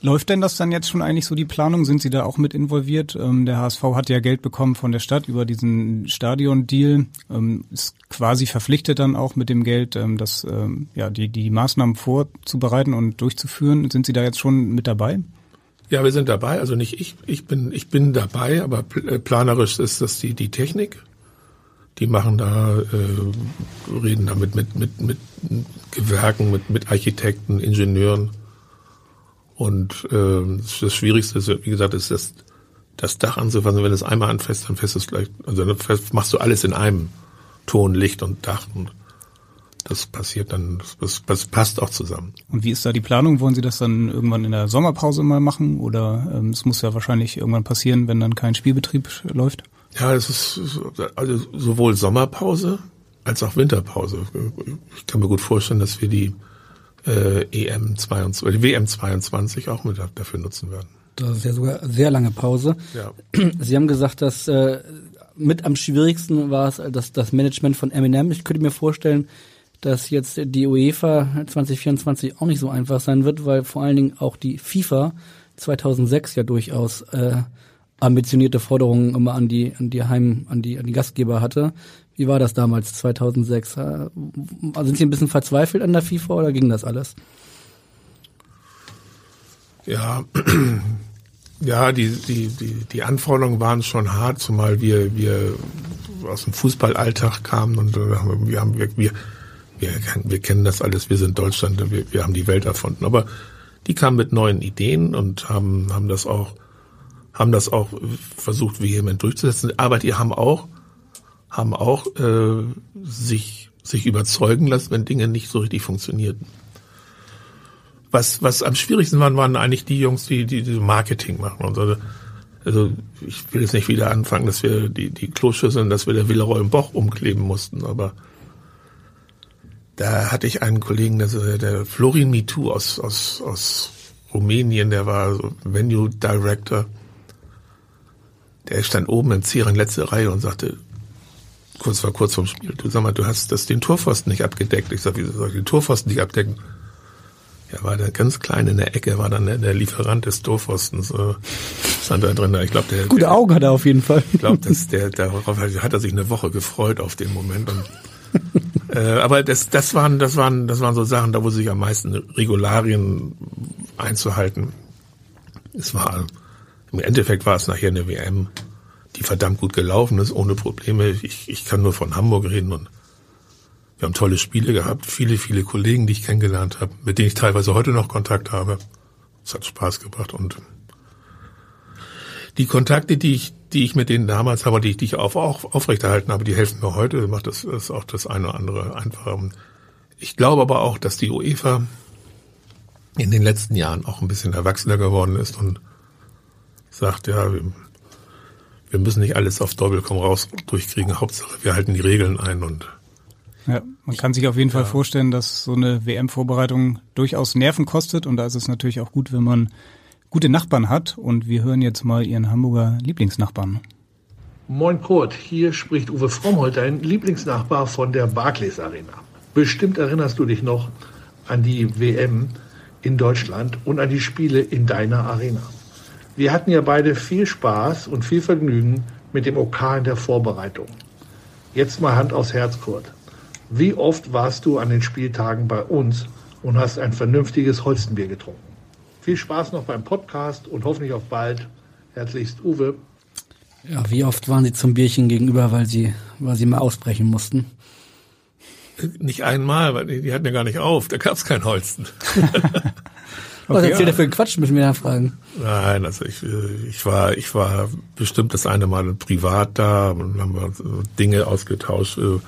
Läuft denn das dann jetzt schon eigentlich so die Planung? Sind Sie da auch mit involviert? Ähm, der HSV hat ja Geld bekommen von der Stadt über diesen Stadion-Deal, ähm, ist quasi verpflichtet dann auch mit dem Geld, ähm, das ähm, ja die die Maßnahmen vorzubereiten und durchzuführen. Sind Sie da jetzt schon mit dabei? Ja, wir sind dabei. Also nicht ich, ich bin ich bin dabei, aber äh, planerisch ist das die die Technik. Die machen da äh, reden damit mit mit mit Gewerken, mit mit Architekten, Ingenieuren und äh, das Schwierigste ist, wie gesagt, ist das, das Dach anzufassen. Wenn es einmal anfasst, dann fässt es gleich, also dann machst du alles in einem Ton, Licht und Dach und das passiert dann, das, das passt auch zusammen. Und wie ist da die Planung? Wollen Sie das dann irgendwann in der Sommerpause mal machen? Oder ähm, es muss ja wahrscheinlich irgendwann passieren, wenn dann kein Spielbetrieb läuft? Ja, es ist also sowohl Sommerpause als auch Winterpause. Ich kann mir gut vorstellen, dass wir die äh, EM 22, WM 22 auch mit dafür nutzen werden. Das ist ja sogar sehr lange Pause. Ja. Sie haben gesagt, dass äh, mit am schwierigsten war es das, das Management von Eminem. Ich könnte mir vorstellen, dass jetzt die UEFA 2024 auch nicht so einfach sein wird, weil vor allen Dingen auch die FIFA 2006 ja durchaus äh, ambitionierte Forderungen immer an die an die Heim an die an die Gastgeber hatte. Wie war das damals, 2006? Äh, sind Sie ein bisschen verzweifelt an der FIFA oder ging das alles? Ja, ja, die, die, die, die Anforderungen waren schon hart, zumal wir, wir aus dem Fußballalltag kamen und wir haben, wir, wir, wir, wir kennen das alles, wir sind Deutschland, wir, wir haben die Welt erfunden. Aber die kamen mit neuen Ideen und haben, haben das auch, haben das auch versucht, vehement durchzusetzen. Aber die haben auch haben auch äh, sich, sich überzeugen lassen, wenn Dinge nicht so richtig funktionierten. Was, was am schwierigsten waren, waren eigentlich die Jungs, die, die, die Marketing machen. Und so. Also ich will jetzt nicht wieder anfangen, dass wir die, die Kloschüsseln, dass wir der Villeroy im Boch umkleben mussten, aber da hatte ich einen Kollegen, der, der Florin Mitu aus, aus, aus Rumänien, der war so Venue Director. Der stand oben im Zieren letzte Reihe und sagte, kurz vor kurz vorm Spiel, du sag mal, du hast das den Torpfosten nicht abgedeckt. Ich sag, wieso soll ich den Torpfosten nicht abdecken? Ja, war da ganz klein in der Ecke, war dann der, der Lieferant des Torpfostens, äh, stand da drin. Ich glaube, der gute der, Augen hat er auf jeden Fall. Ich glaube, dass der darauf hat er sich eine Woche gefreut auf den Moment. Und, äh, aber das, das waren, das waren, das waren so Sachen, da wo sich am meisten Regularien einzuhalten. Es war Im Endeffekt war es nachher eine WM, die verdammt gut gelaufen ist, ohne Probleme. Ich, ich kann nur von Hamburg reden und wir haben tolle Spiele gehabt, viele, viele Kollegen, die ich kennengelernt habe, mit denen ich teilweise heute noch Kontakt habe. Es hat Spaß gebracht und die Kontakte, die ich, die ich mit denen damals habe, die die ich auf, auch aufrechterhalten habe, die helfen mir heute, macht das, das auch das eine oder andere einfacher. Ich glaube aber auch, dass die UEFA in den letzten Jahren auch ein bisschen erwachsener geworden ist und sagt, ja, wir, müssen nicht alles auf Doppelkomm raus durchkriegen. Hauptsache, wir halten die Regeln ein und ja, man kann sich auf jeden Fall vorstellen, dass so eine WM-Vorbereitung durchaus Nerven kostet und da ist es natürlich auch gut, wenn man gute Nachbarn hat und wir hören jetzt mal Ihren Hamburger Lieblingsnachbarn. Moin Kurt, hier spricht Uwe Frommholt, dein Lieblingsnachbar von der Barclays Arena. Bestimmt erinnerst du dich noch an die WM in Deutschland und an die Spiele in deiner Arena. Wir hatten ja beide viel Spaß und viel Vergnügen mit dem OK in der Vorbereitung. Jetzt mal Hand aufs Herz, Kurt. Wie oft warst du an den Spieltagen bei uns und hast ein vernünftiges Holstenbier getrunken? Viel Spaß noch beim Podcast und hoffentlich auf bald. Herzlichst Uwe. Ja, wie oft waren Sie zum Bierchen gegenüber, weil Sie, weil Sie mal ausbrechen mussten? Nicht einmal, weil die, die hatten ja gar nicht auf. Da gab es kein Holsten. Was okay, erzählt er für Quatsch, müssen wir nachfragen. Nein, also ich, ich war, ich war bestimmt das eine Mal privat da und haben wir Dinge ausgetauscht. Äh,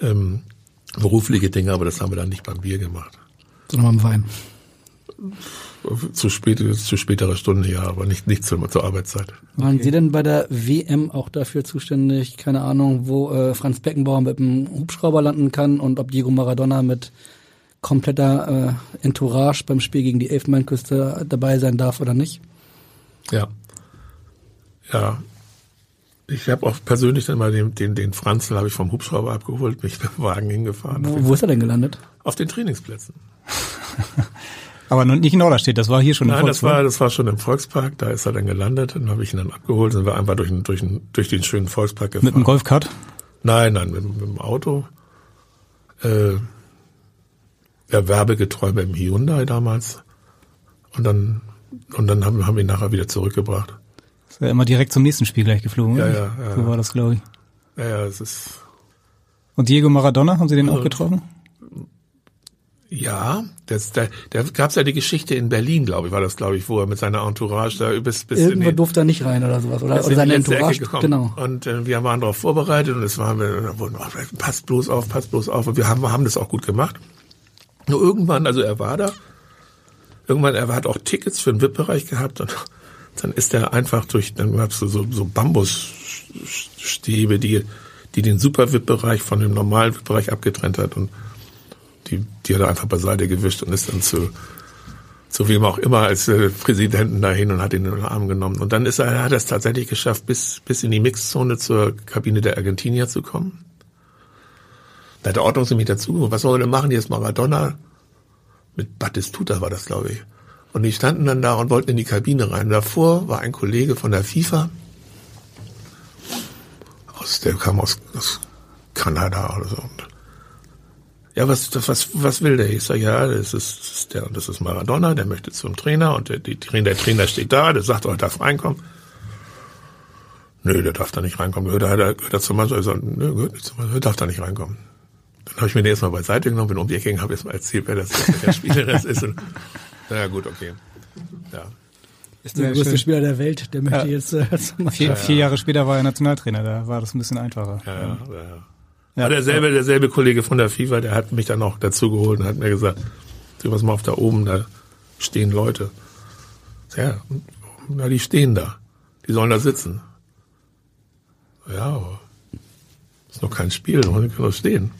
ähm, berufliche Dinge, aber das haben wir dann nicht beim Bier gemacht. Sondern beim Wein. Zu, spät, zu späterer Stunde, ja, aber nicht, nicht zur, zur Arbeitszeit. Waren okay. Sie denn bei der WM auch dafür zuständig, keine Ahnung, wo äh, Franz Beckenbauer mit dem Hubschrauber landen kann und ob Diego Maradona mit kompletter äh, Entourage beim Spiel gegen die Elfenbeinküste dabei sein darf oder nicht? Ja. Ja, ich habe auch persönlich dann mal den, den, den Franzl habe ich vom Hubschrauber abgeholt, mich mit dem Wagen hingefahren. Wo, wo ist er denn gelandet? Auf den Trainingsplätzen. Aber nicht in Norderstedt, das war hier schon Nein, im Volkspark. das war, das war schon im Volkspark, da ist er dann gelandet, dann habe ich ihn dann abgeholt, sind wir einfach durch, den, durch, den, durch den schönen Volkspark gefahren. Mit dem Golfkart? Nein, nein, mit, mit dem Auto. Äh, ja, werbegetreu beim Hyundai damals. Und dann, und dann haben, haben wir ihn nachher wieder zurückgebracht. Ist ja immer direkt zum nächsten Spiel gleich geflogen. Ja, ja, ja. So war das, glaube ich. Ja, ja, es ist. Und Diego Maradona, haben Sie den auch getroffen? Ja, das, da, da gab es ja die Geschichte in Berlin, glaube ich, war das, glaube ich, wo er mit seiner Entourage da bis bis Irgendwo durfte er nicht rein oder sowas oder, oder seine Entourage, genau. Und äh, wir waren darauf vorbereitet und es waren wir, wurden, oh, passt bloß auf, passt bloß auf und wir haben, wir haben das auch gut gemacht. Nur irgendwann, also er war da, irgendwann, er hat auch Tickets für den VIP-Bereich gehabt und dann ist er einfach durch, dann gab's so, so Bambusstäbe, die, die den Super-VIP-Bereich von dem normalen VIP-Bereich abgetrennt hat und die, die hat er einfach beiseite gewischt und ist dann zu, zu wem auch immer als äh, Präsidenten dahin und hat ihn in den Arm genommen. Und dann ist er, hat er es tatsächlich geschafft, bis, bis in die Mixzone zur Kabine der Argentinier zu kommen. Da hat der Ordnungsgemäß dazu. Was soll er denn machen? Jetzt Maradona. Mit Battistuta war das, glaube ich. Und die standen dann da und wollten in die Kabine rein. Davor war ein Kollege von der FIFA. Aus, der kam aus, aus Kanada oder so. Und ja, was, was, was will der? Ich sage, ja, das ist, das ist der, das ist Maradona, der möchte zum Trainer und der, die, der Trainer steht da, der sagt, oh, er darf reinkommen. Nö, der darf da nicht reinkommen. Gehört er, gehört er zum Mannschaft? Ich sage, nö, gehört nicht zum Mannschaft, darf da nicht reinkommen. Dann habe ich mir den erstmal beiseite genommen, bin um die Ecke gegangen, habe jetzt mal erzählt, wer das ist, der Spieler das ist. Und na gut, okay. Ja. Ist der ja, größte schön. Spieler der Welt, der möchte ja. jetzt äh, vier, vier Jahre später war er Nationaltrainer, da war das ein bisschen einfacher. Ja, ja, ja. ja. derselbe, derselbe Kollege von der FIFA, der hat mich dann auch dazu geholt und hat mir gesagt, du was mal auf da oben, da stehen Leute. Ja, na, die stehen da. Die sollen da sitzen. Ja, aber ist noch kein Spiel, die können doch stehen.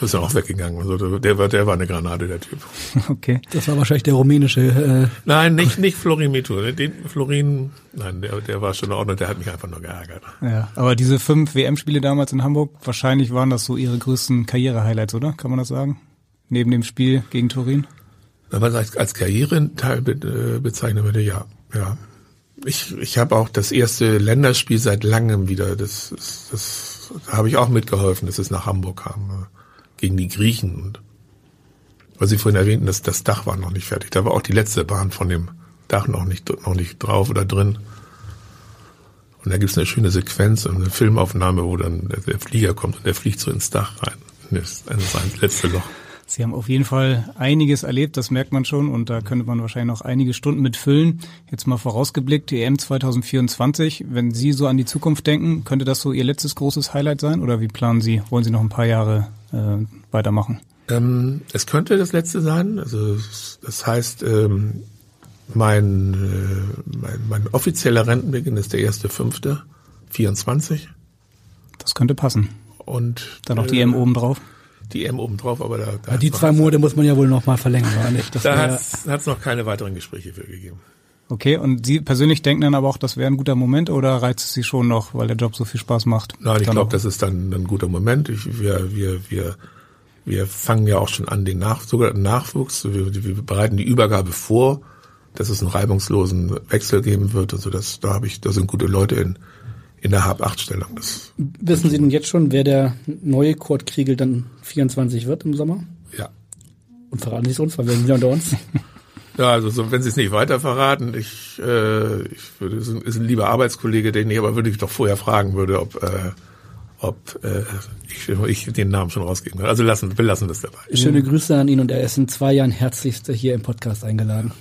Ist ja auch weggegangen. Also der war, der war eine Granate, der Typ. Okay. Das war wahrscheinlich der rumänische. Äh nein, nicht, nicht Florin Mito. Den Florin, nein, der, der war schon in Ordnung, der hat mich einfach nur geärgert. Ja, aber diese fünf WM-Spiele damals in Hamburg, wahrscheinlich waren das so ihre größten Karriere-Highlights, oder? Kann man das sagen? Neben dem Spiel gegen Turin? Wenn man als, als Karrierenteil be, äh, bezeichnen würde, ja, ja. Ich, ich habe auch das erste Länderspiel seit langem wieder. Das, das, das da habe ich auch mitgeholfen, dass es nach Hamburg kam gegen die Griechen. Und was Sie vorhin erwähnten, das, das Dach war noch nicht fertig. Da war auch die letzte Bahn von dem, Dach noch nicht, noch nicht drauf oder drin. Und da gibt's eine schöne Sequenz, eine Filmaufnahme, wo dann der, Flieger kommt und der fliegt so ins Dach rein. Das ist das letzte Loch. Sie haben auf jeden Fall einiges erlebt, das merkt man schon und da könnte man wahrscheinlich noch einige Stunden mit füllen. Jetzt mal vorausgeblickt, die EM 2024, wenn Sie so an die Zukunft denken, könnte das so Ihr letztes großes Highlight sein oder wie planen Sie, wollen Sie noch ein paar Jahre äh, weitermachen? Ähm, es könnte das letzte sein, also das heißt, ähm, mein, äh, mein, mein offizieller Rentenbeginn ist der erste fünfte, 24. Das könnte passen. Und dann noch die EM oben drauf die M oben drauf, aber da, da ja, die zwei Monate muss man ja wohl noch mal verlängern, oder nicht? Das da hat es noch keine weiteren Gespräche für gegeben. Okay, und Sie persönlich denken dann aber auch, das wäre ein guter Moment oder reizt es Sie schon noch, weil der Job so viel Spaß macht? Nein, ich glaube, das ist dann ein guter Moment. Ich, wir, wir, wir, wir fangen ja auch schon an, den Nach sogar den Nachwuchs. Wir, wir bereiten die Übergabe vor, dass es einen reibungslosen Wechsel geben wird. Also das, da habe ich, da sind gute Leute in, in der Hab-8-Stellung. Wissen Sie denn jetzt schon, wer der neue Kurt Kriegel dann 24 wird im Sommer? Ja. Und verraten Sie es uns, weil wir sind ja unter uns. Ja, also so, wenn Sie es nicht weiter verraten, ich, äh, ich würde, ist ein, ist ein lieber Arbeitskollege, den ich aber würde ich doch vorher fragen würde, ob, äh, ob äh, ich, ich den Namen schon rausgeben kann. Also lassen, wir lassen das dabei. Schöne Grüße an ihn und er ist in zwei Jahren herzlichst hier im Podcast eingeladen.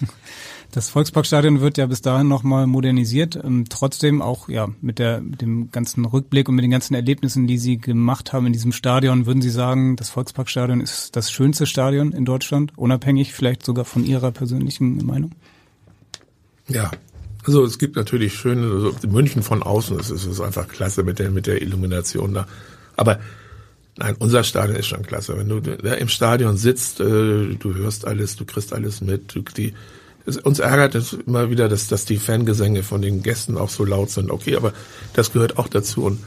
Das Volksparkstadion wird ja bis dahin nochmal modernisiert. Ähm, trotzdem auch ja mit, der, mit dem ganzen Rückblick und mit den ganzen Erlebnissen, die Sie gemacht haben in diesem Stadion, würden Sie sagen, das Volksparkstadion ist das schönste Stadion in Deutschland, unabhängig vielleicht sogar von Ihrer persönlichen Meinung? Ja, also es gibt natürlich schöne, also München von außen, das ist, ist einfach klasse mit der, mit der Illumination da. Aber Nein, unser Stadion ist schon klasse. Wenn du da im Stadion sitzt, äh, du hörst alles, du kriegst alles mit. Du, die, es, uns ärgert es immer wieder, dass, dass die Fangesänge von den Gästen auch so laut sind. Okay, aber das gehört auch dazu und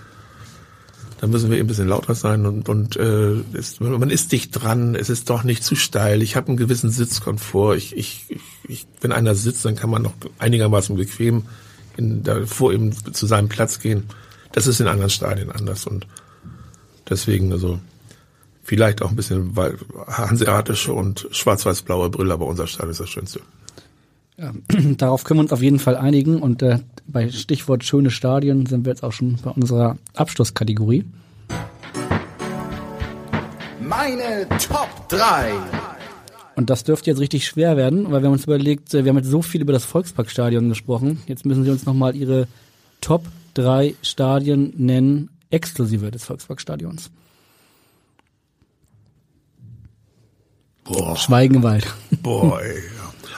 da müssen wir eben ein bisschen lauter sein und, und äh, ist, man ist dicht dran, es ist doch nicht zu steil. Ich habe einen gewissen Sitzkomfort. Ich, ich, ich, wenn einer sitzt, dann kann man noch einigermaßen bequem in, da, vor ihm zu seinem Platz gehen. Das ist in anderen Stadien anders und deswegen also vielleicht auch ein bisschen hanseatische und schwarz-weiß-blaue Brille, aber unser Stadion ist das Schönste. Ja, darauf können wir uns auf jeden Fall einigen und äh, bei Stichwort schöne Stadien sind wir jetzt auch schon bei unserer Abschlusskategorie. Meine Top 3. Und das dürfte jetzt richtig schwer werden, weil wir haben uns überlegt, äh, wir haben jetzt so viel über das Volksparkstadion gesprochen. Jetzt müssen Sie uns nochmal Ihre Top 3 Stadien nennen, exklusive des Volksparkstadions. Boah. Schweigen. Boah, ey.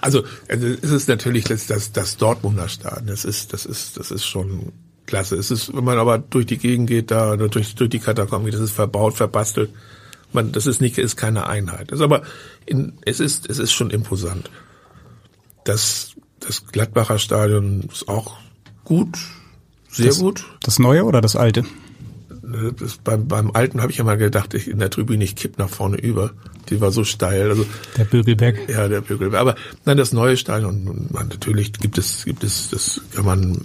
Also, also es ist natürlich das, das, das Dortmunder Stadion. Das ist, das ist, das ist schon klasse. Es ist, wenn man aber durch die Gegend geht, da durch, durch die Katakomben geht, das ist verbaut, verbastelt. Man, das ist nicht, ist keine Einheit. Das ist aber, in, es ist, es ist schon imposant. Das, das Gladbacher Stadion ist auch gut, sehr das, gut. Das neue oder das alte? Das, beim, beim alten habe ich ja mal gedacht, ich in der Tribüne, ich kipp nach vorne über. Die war so steil. Also der Bögelberg. Ja, der Bögelberg. Aber nein, das neue Stadion. Und man, natürlich gibt es, gibt es, das kann man,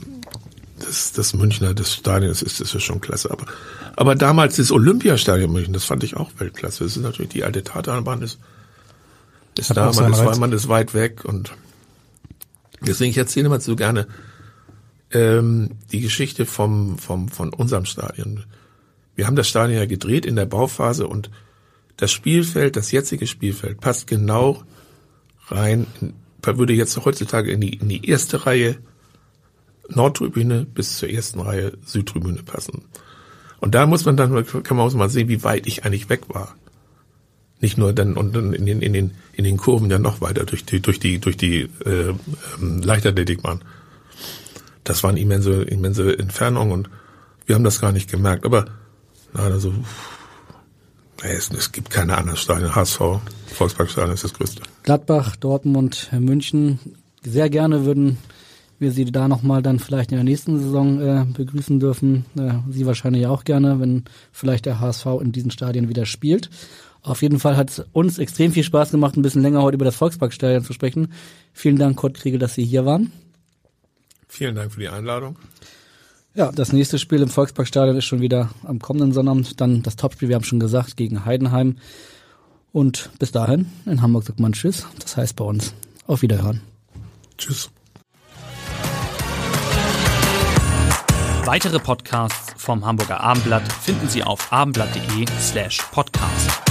das, das Münchner, das Stadion, das ist, das ist schon klasse. Aber, aber damals das Olympiastadion München, das fand ich auch Weltklasse. Das ist natürlich die alte Tatanbahn ist, ist da, man ist, man ist weit weg und deswegen ich erzähle immer so gerne ähm, die Geschichte vom, vom, von unserem Stadion. Wir haben das Stadion ja gedreht in der Bauphase und das Spielfeld, das jetzige Spielfeld, passt genau rein, in, würde jetzt heutzutage in die, in die erste Reihe Nordtribüne bis zur ersten Reihe Südtribüne passen. Und da muss man dann, kann man auch mal sehen, wie weit ich eigentlich weg war. Nicht nur dann und dann in den, in den, in den Kurven ja noch weiter durch die, durch die, durch die äh, ähm, Leichtathletikbahn. Das waren immense, immense Entfernungen und wir haben das gar nicht gemerkt. Aber also es, gibt keine anderen Stadien. HSV, Volksparkstadion ist das größte. Gladbach, Dortmund, München. Sehr gerne würden wir Sie da nochmal dann vielleicht in der nächsten Saison äh, begrüßen dürfen. Äh, Sie wahrscheinlich auch gerne, wenn vielleicht der HSV in diesen Stadien wieder spielt. Auf jeden Fall hat es uns extrem viel Spaß gemacht, ein bisschen länger heute über das Volksparkstadion zu sprechen. Vielen Dank, Kurt Kriegel, dass Sie hier waren. Vielen Dank für die Einladung. Ja, das nächste Spiel im Volksparkstadion ist schon wieder am kommenden Sonnabend. Dann das Topspiel, wir haben schon gesagt, gegen Heidenheim. Und bis dahin in Hamburg sagt man Tschüss. Das heißt bei uns auf Wiederhören. Tschüss. Weitere Podcasts vom Hamburger Abendblatt finden Sie auf abendblatt.de slash podcast.